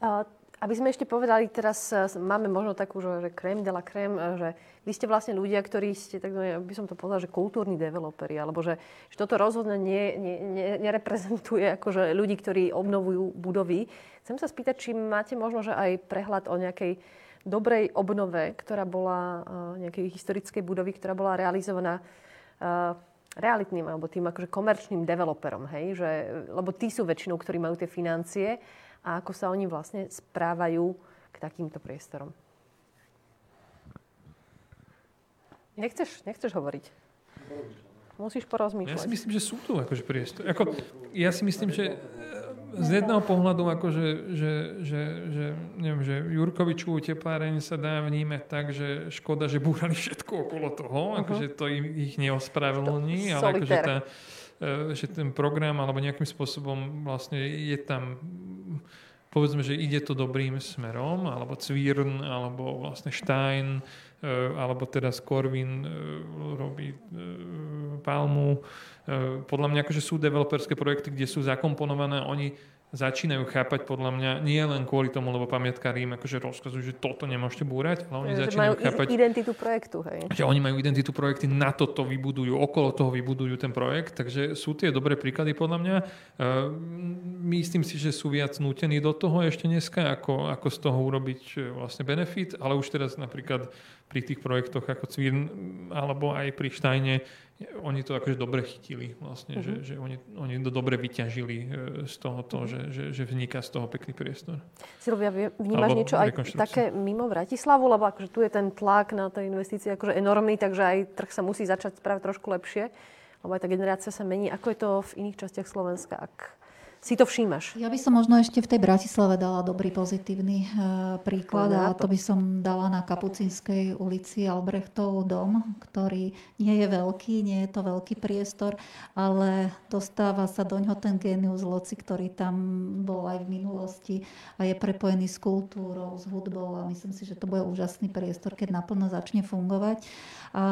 Uh, aby sme ešte povedali, teraz e, máme možno takú, že, že krém de la krém, e, že vy ste vlastne ľudia, ktorí ste, tak by som to povedala, že kultúrni developeri, alebo že, že toto rozhodne nie, nie, nie, nereprezentuje akože ľudí, ktorí obnovujú budovy. Chcem sa spýtať, či máte možno, že aj prehľad o nejakej dobrej obnove, ktorá bola eh, nejakej historickej budovy, ktorá bola realizovaná eh, realitným alebo tým akože komerčným developerom, hej? Že, lebo tí sú väčšinou, ktorí majú tie financie a ako sa oni vlastne správajú k takýmto priestorom. Nechceš, nechceš hovoriť? Musíš porozmýšľať. Ja si myslím, že sú tu akože priestory. Ako, ja si myslím, že z jedného pohľadu, akože, že, že, že, neviem, že Jurkovičovú tepláreň sa dá vnímať tak, že škoda, že búrali všetko okolo toho, uh-huh. akože to im, ich neospravedlní, ale akože tá, e, že ten program alebo nejakým spôsobom vlastne je tam povedzme, že ide to dobrým smerom, alebo Cvírn, alebo vlastne Stein, alebo teraz Korvin e, robí Palmu, E, podľa mňa akože sú developerské projekty, kde sú zakomponované, oni začínajú chápať podľa mňa nie len kvôli tomu, lebo pamiatka Rím akože rozkazujú, že toto nemôžete búrať, ale oni že začínajú majú chápať... identitu projektu, hej. Že oni majú identitu projekty, na toto vybudujú, okolo toho vybudujú ten projekt, takže sú tie dobré príklady podľa mňa. Myslím si, že sú viac nútení do toho ešte dneska, ako, ako z toho urobiť vlastne benefit, ale už teraz napríklad pri tých projektoch ako Cvirn alebo aj pri Štajne oni to akože dobre chytili vlastne, uh-huh. že, že oni, oni to dobre vyťažili e, z toho, uh-huh. že, že, že vzniká z toho pekný priestor. Silvia, vnímaš Alebo niečo aj také mimo Bratislavu? Lebo akože tu je ten tlak na tie investície akože enormný, takže aj trh sa musí začať spraviť trošku lepšie. Lebo aj tá generácia sa mení. Ako je to v iných častiach Slovenska? Ak si to všímaš? Ja by som možno ešte v tej Bratislave dala dobrý pozitívny e, príklad a to by som dala na Kapucinskej ulici Albrechtov dom, ktorý nie je veľký, nie je to veľký priestor, ale dostáva sa do ňoho ten genius loci, ktorý tam bol aj v minulosti a je prepojený s kultúrou, s hudbou a myslím si, že to bude úžasný priestor, keď naplno začne fungovať. A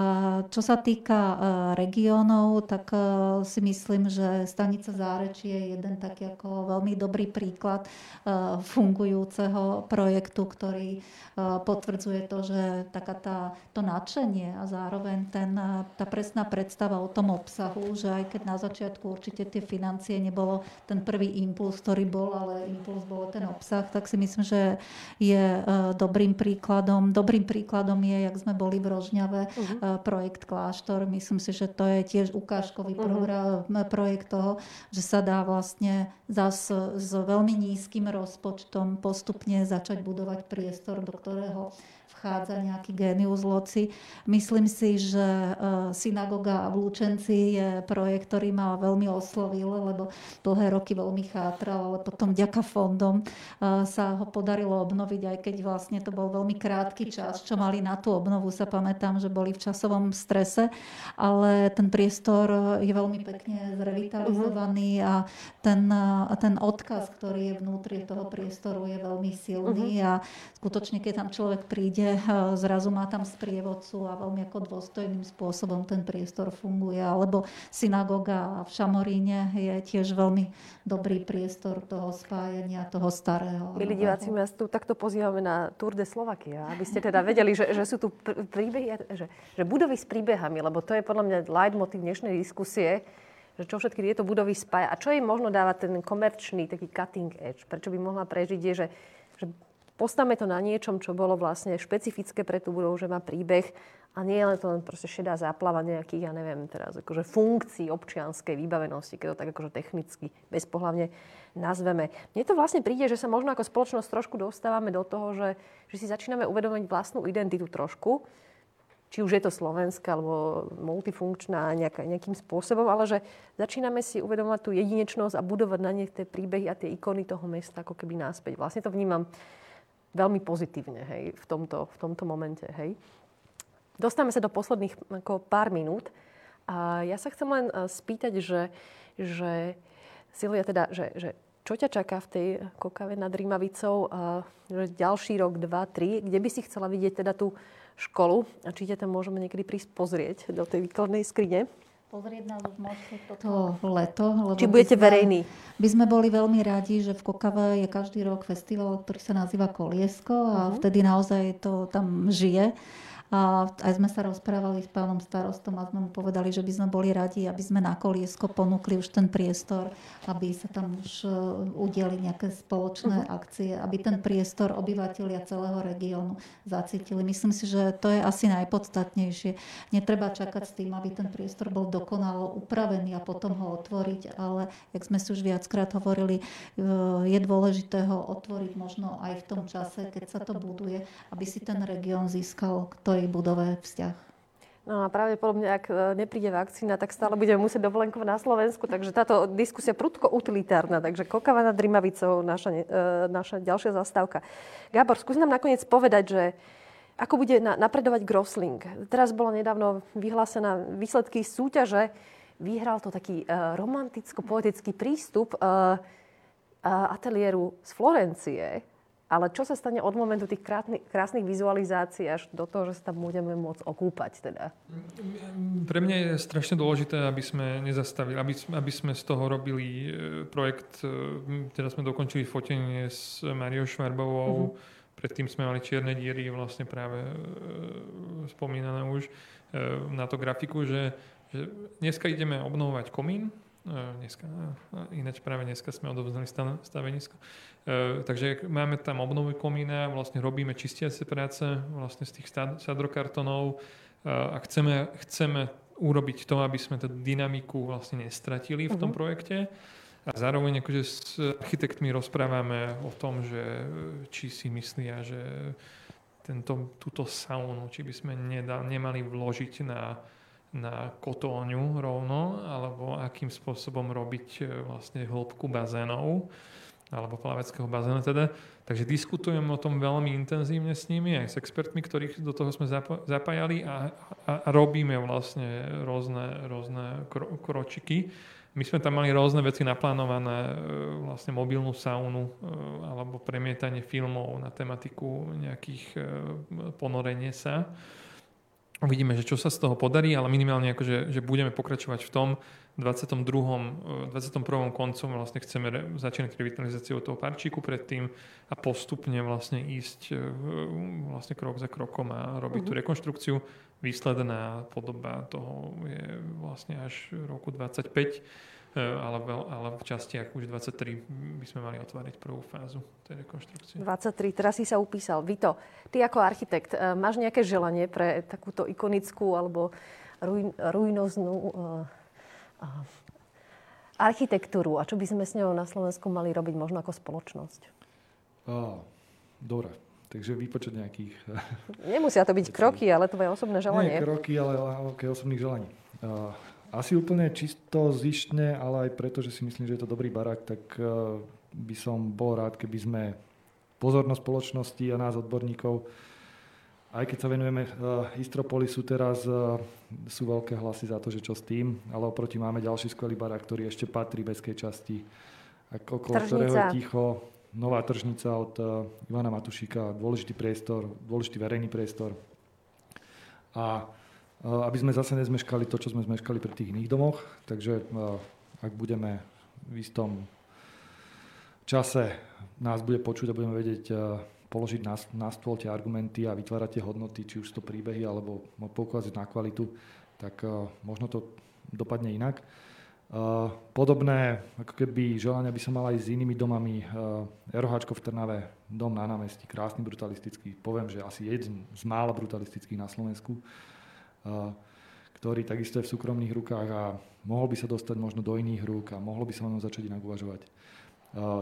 čo sa týka e, regiónov, tak e, si myslím, že stanica Zárečie je jeden taký ako veľmi dobrý príklad e, fungujúceho projektu, ktorý potvrdzuje to, že taká tá, to nadšenie a zároveň ten, tá presná predstava o tom obsahu, že aj keď na začiatku určite tie financie nebolo ten prvý impuls, ktorý bol, ale impuls bol ten obsah, tak si myslím, že je dobrým príkladom. Dobrým príkladom je, jak sme boli v Rožňave, uh-huh. projekt Kláštor. Myslím si, že to je tiež ukážkový uh-huh. program, projekt toho, že sa dá vlastne zas s veľmi nízkym rozpočtom postupne začať budovať priestor, do ktorého vchádza nejaký génius loci. Myslím si, že e, synagoga v Lučenci je projekt, ktorý ma veľmi oslovil, lebo dlhé roky veľmi chátral, ale potom ďaká fondom e, sa ho podarilo obnoviť, aj keď vlastne to bol veľmi krátky čas, čo mali na tú obnovu, sa pamätám, že boli v časovom strese, ale ten priestor je veľmi pekne zrevitalizovaný a ten, e, ten odkaz, ktorý je vnútri toho priestoru, je veľmi silný uh-huh. a skutočne, keď tam človek príde, Eh, zrazu má tam sprievodcu a veľmi ako dôstojným spôsobom ten priestor funguje. Alebo synagoga v Šamoríne je tiež veľmi dobrý priestor toho spájania, toho starého. Milí diváci, my tu takto pozývame na Tour de Slovakia, aby ste teda vedeli, že, že sú tu príbehy, že, že budovy s príbehami, lebo to je podľa mňa leitmotiv dnešnej diskusie, že čo všetky tieto budovy spája a čo im možno dáva ten komerčný taký cutting edge, prečo by mohla prežiť, je, že, že postavme to na niečom, čo bolo vlastne špecifické pre tú budovu, že má príbeh a nie je len to len proste šedá záplava nejakých, ja neviem teraz, akože funkcií občianskej vybavenosti, keď to tak akože technicky, bezpohlavne nazveme. Mne to vlastne príde, že sa možno ako spoločnosť trošku dostávame do toho, že, že si začíname uvedomovať vlastnú identitu trošku, či už je to slovenská alebo multifunkčná nejaká, nejakým spôsobom, ale že začíname si uvedomovať tú jedinečnosť a budovať na nej tie príbehy a tie ikony toho mesta ako keby náspäť. Vlastne to vnímam veľmi pozitívne hej, v, tomto, v tomto momente. Hej. Dostávame sa do posledných ako pár minút. A ja sa chcem len e, spýtať, že, že Silvia, teda, že, že čo ťa čaká v tej kokave nad Rímavicou? A, že ďalší rok, dva, tri, kde by si chcela vidieť teda tú školu? A či ťa tam môžeme niekedy prísť pozrieť do tej výkladnej skrine? Pozrieť nás už môžete toto leto. Lebo Či budete sme, verejní? By sme boli veľmi radi, že v Kokave je každý rok festival, ktorý sa nazýva Koliesko a uh-huh. vtedy naozaj to tam žije. A aj sme sa rozprávali s pánom starostom a sme mu povedali, že by sme boli radi, aby sme na koliesko ponúkli už ten priestor, aby sa tam už e, udiali nejaké spoločné uh-huh. akcie, aby ten priestor obyvateľia celého regiónu zacítili. Myslím si, že to je asi najpodstatnejšie. Netreba čakať s tým, aby ten priestor bol dokonalo upravený a potom ho otvoriť, ale, jak sme si už viackrát hovorili, e, je dôležité ho otvoriť možno aj v tom čase, keď sa to buduje, aby si ten región získal k tej budove vzťah. No a pravdepodobne, ak e, nepríde vakcína, tak stále budeme musieť dovolenkovať na Slovensku. Takže táto diskusia prudko utilitárna. Takže Kokava nad Rimavicou, naša, e, naša ďalšia zastávka. Gábor, skús nám nakoniec povedať, že ako bude napredovať Grosling. Teraz bolo nedávno vyhlásená výsledky súťaže. Vyhral to taký e, romanticko-poetický prístup ateliéru z Florencie ale čo sa stane od momentu tých krásnych, krásnych vizualizácií až do toho, že sa tam budeme môcť okúpať? Teda? Pre mňa je strašne dôležité, aby sme nezastavili, aby, aby sme z toho robili e, projekt. E, teraz sme dokončili fotenie s Mariou Švarbovou. Mm-hmm. Predtým sme mali čierne díry, vlastne práve e, spomínané už na to grafiku, že, že dneska ideme obnovovať komín, dneska, ináč práve dneska sme odovzdali stavenisko. E, takže máme tam obnovu komína, vlastne robíme čistiace práce vlastne z tých sadrokartonov e, a chceme, chceme urobiť to, aby sme tú dynamiku vlastne nestratili v tom uh-huh. projekte. A zároveň akože s architektmi rozprávame o tom, že či si myslia, že tento, túto saunu, či by sme nedal, nemali vložiť na, na kotóňu rovno, alebo akým spôsobom robiť e, vlastne hĺbku bazénov alebo plaveckého bazénu teda. Takže diskutujeme o tom veľmi intenzívne s nimi, aj s expertmi, ktorých do toho sme zapájali a, a, robíme vlastne rôzne, rôzne kro, kročiky. My sme tam mali rôzne veci naplánované, e, vlastne mobilnú saunu e, alebo premietanie filmov na tematiku nejakých ponorenie sa. Uvidíme, že čo sa z toho podarí, ale minimálne akože, že budeme pokračovať v tom, 22. 21. koncom vlastne chceme re, začínať revitalizáciu toho parčíku predtým a postupne vlastne ísť e, vlastne krok za krokom a robiť uh-huh. tú mhm. rekonštrukciu. Výsledná podoba toho je vlastne až roku 25, e, ale, ale v častiach už 23 by sme mali otvoriť prvú fázu tej rekonštrukcie. 23, teraz si sa upísal. Vito, ty ako architekt, e, máš nejaké želanie pre takúto ikonickú alebo ruin, ruinoznú architektúru a čo by sme s ňou na Slovensku mali robiť možno ako spoločnosť? Oh, dobre, takže vypočuť nejakých... Nemusia to byť kroky, ale tvoje osobné želanie. Nie kroky, ale okay, osobných želaní. Uh, asi úplne čisto zištne, ale aj preto, že si myslím, že je to dobrý barák, tak uh, by som bol rád, keby sme pozornosť spoločnosti a nás odborníkov aj keď sa venujeme uh, Istropolisu teraz, uh, sú veľké hlasy za to, že čo s tým, ale oproti máme ďalší skvelý barák, ktorý ešte patrí bezkej časti, okolo tržnica. ktorého je ticho. Nová tržnica od Ivana Matušika, dôležitý priestor, dôležitý verejný priestor. A aby sme zase nezmeškali to, čo sme zmeškali pri tých iných domoch, takže uh, ak budeme v istom čase nás bude počuť a budeme vedieť uh, položiť na, na stôl tie argumenty a vytvárať tie hodnoty, či už to príbehy, alebo poukázať na kvalitu, tak možno to dopadne inak. Podobné ako keby želania by som mal aj s inými domami. Uh, v Trnave, dom na námestí, krásny, brutalistický. Poviem, že asi jeden z mála brutalistických na Slovensku, uh, ktorý takisto je v súkromných rukách a mohol by sa dostať možno do iných rúk a mohlo by sa o ňom začať inak uvažovať.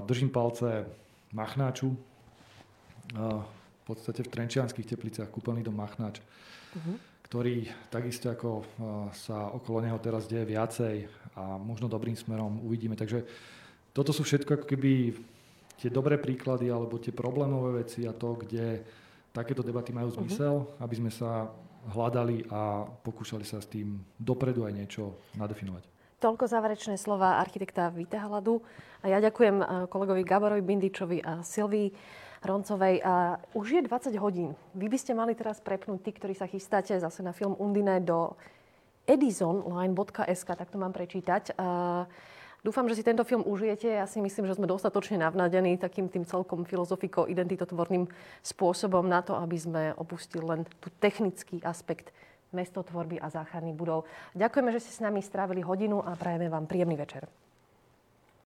Držím palce Machnáču, v podstate v Trenčianských tepliciach kúpeľný dom Machnač, uh-huh. ktorý takisto ako sa okolo neho teraz deje viacej a možno dobrým smerom uvidíme. Takže toto sú všetko ako keby tie dobré príklady alebo tie problémové veci a to, kde takéto debaty majú mhm. zmysel, uh-huh. aby sme sa hľadali a pokúšali sa s tým dopredu aj niečo nadefinovať. Toľko záverečné slova architekta Vita Hladu. A ja ďakujem kolegovi Gaborovi Bindičovi a Silvii Roncovej. A už je 20 hodín. Vy by ste mali teraz prepnúť, tí, ktorí sa chystáte zase na film Undine do edisonline.sk, tak to mám prečítať. Dúfam, že si tento film užijete. Ja si myslím, že sme dostatočne navnadení takým tým celkom filozofiko identitotvorným spôsobom na to, aby sme opustili len tú technický aspekt mestotvorby a záchrany budov. Ďakujeme, že ste s nami strávili hodinu a prajeme vám príjemný večer.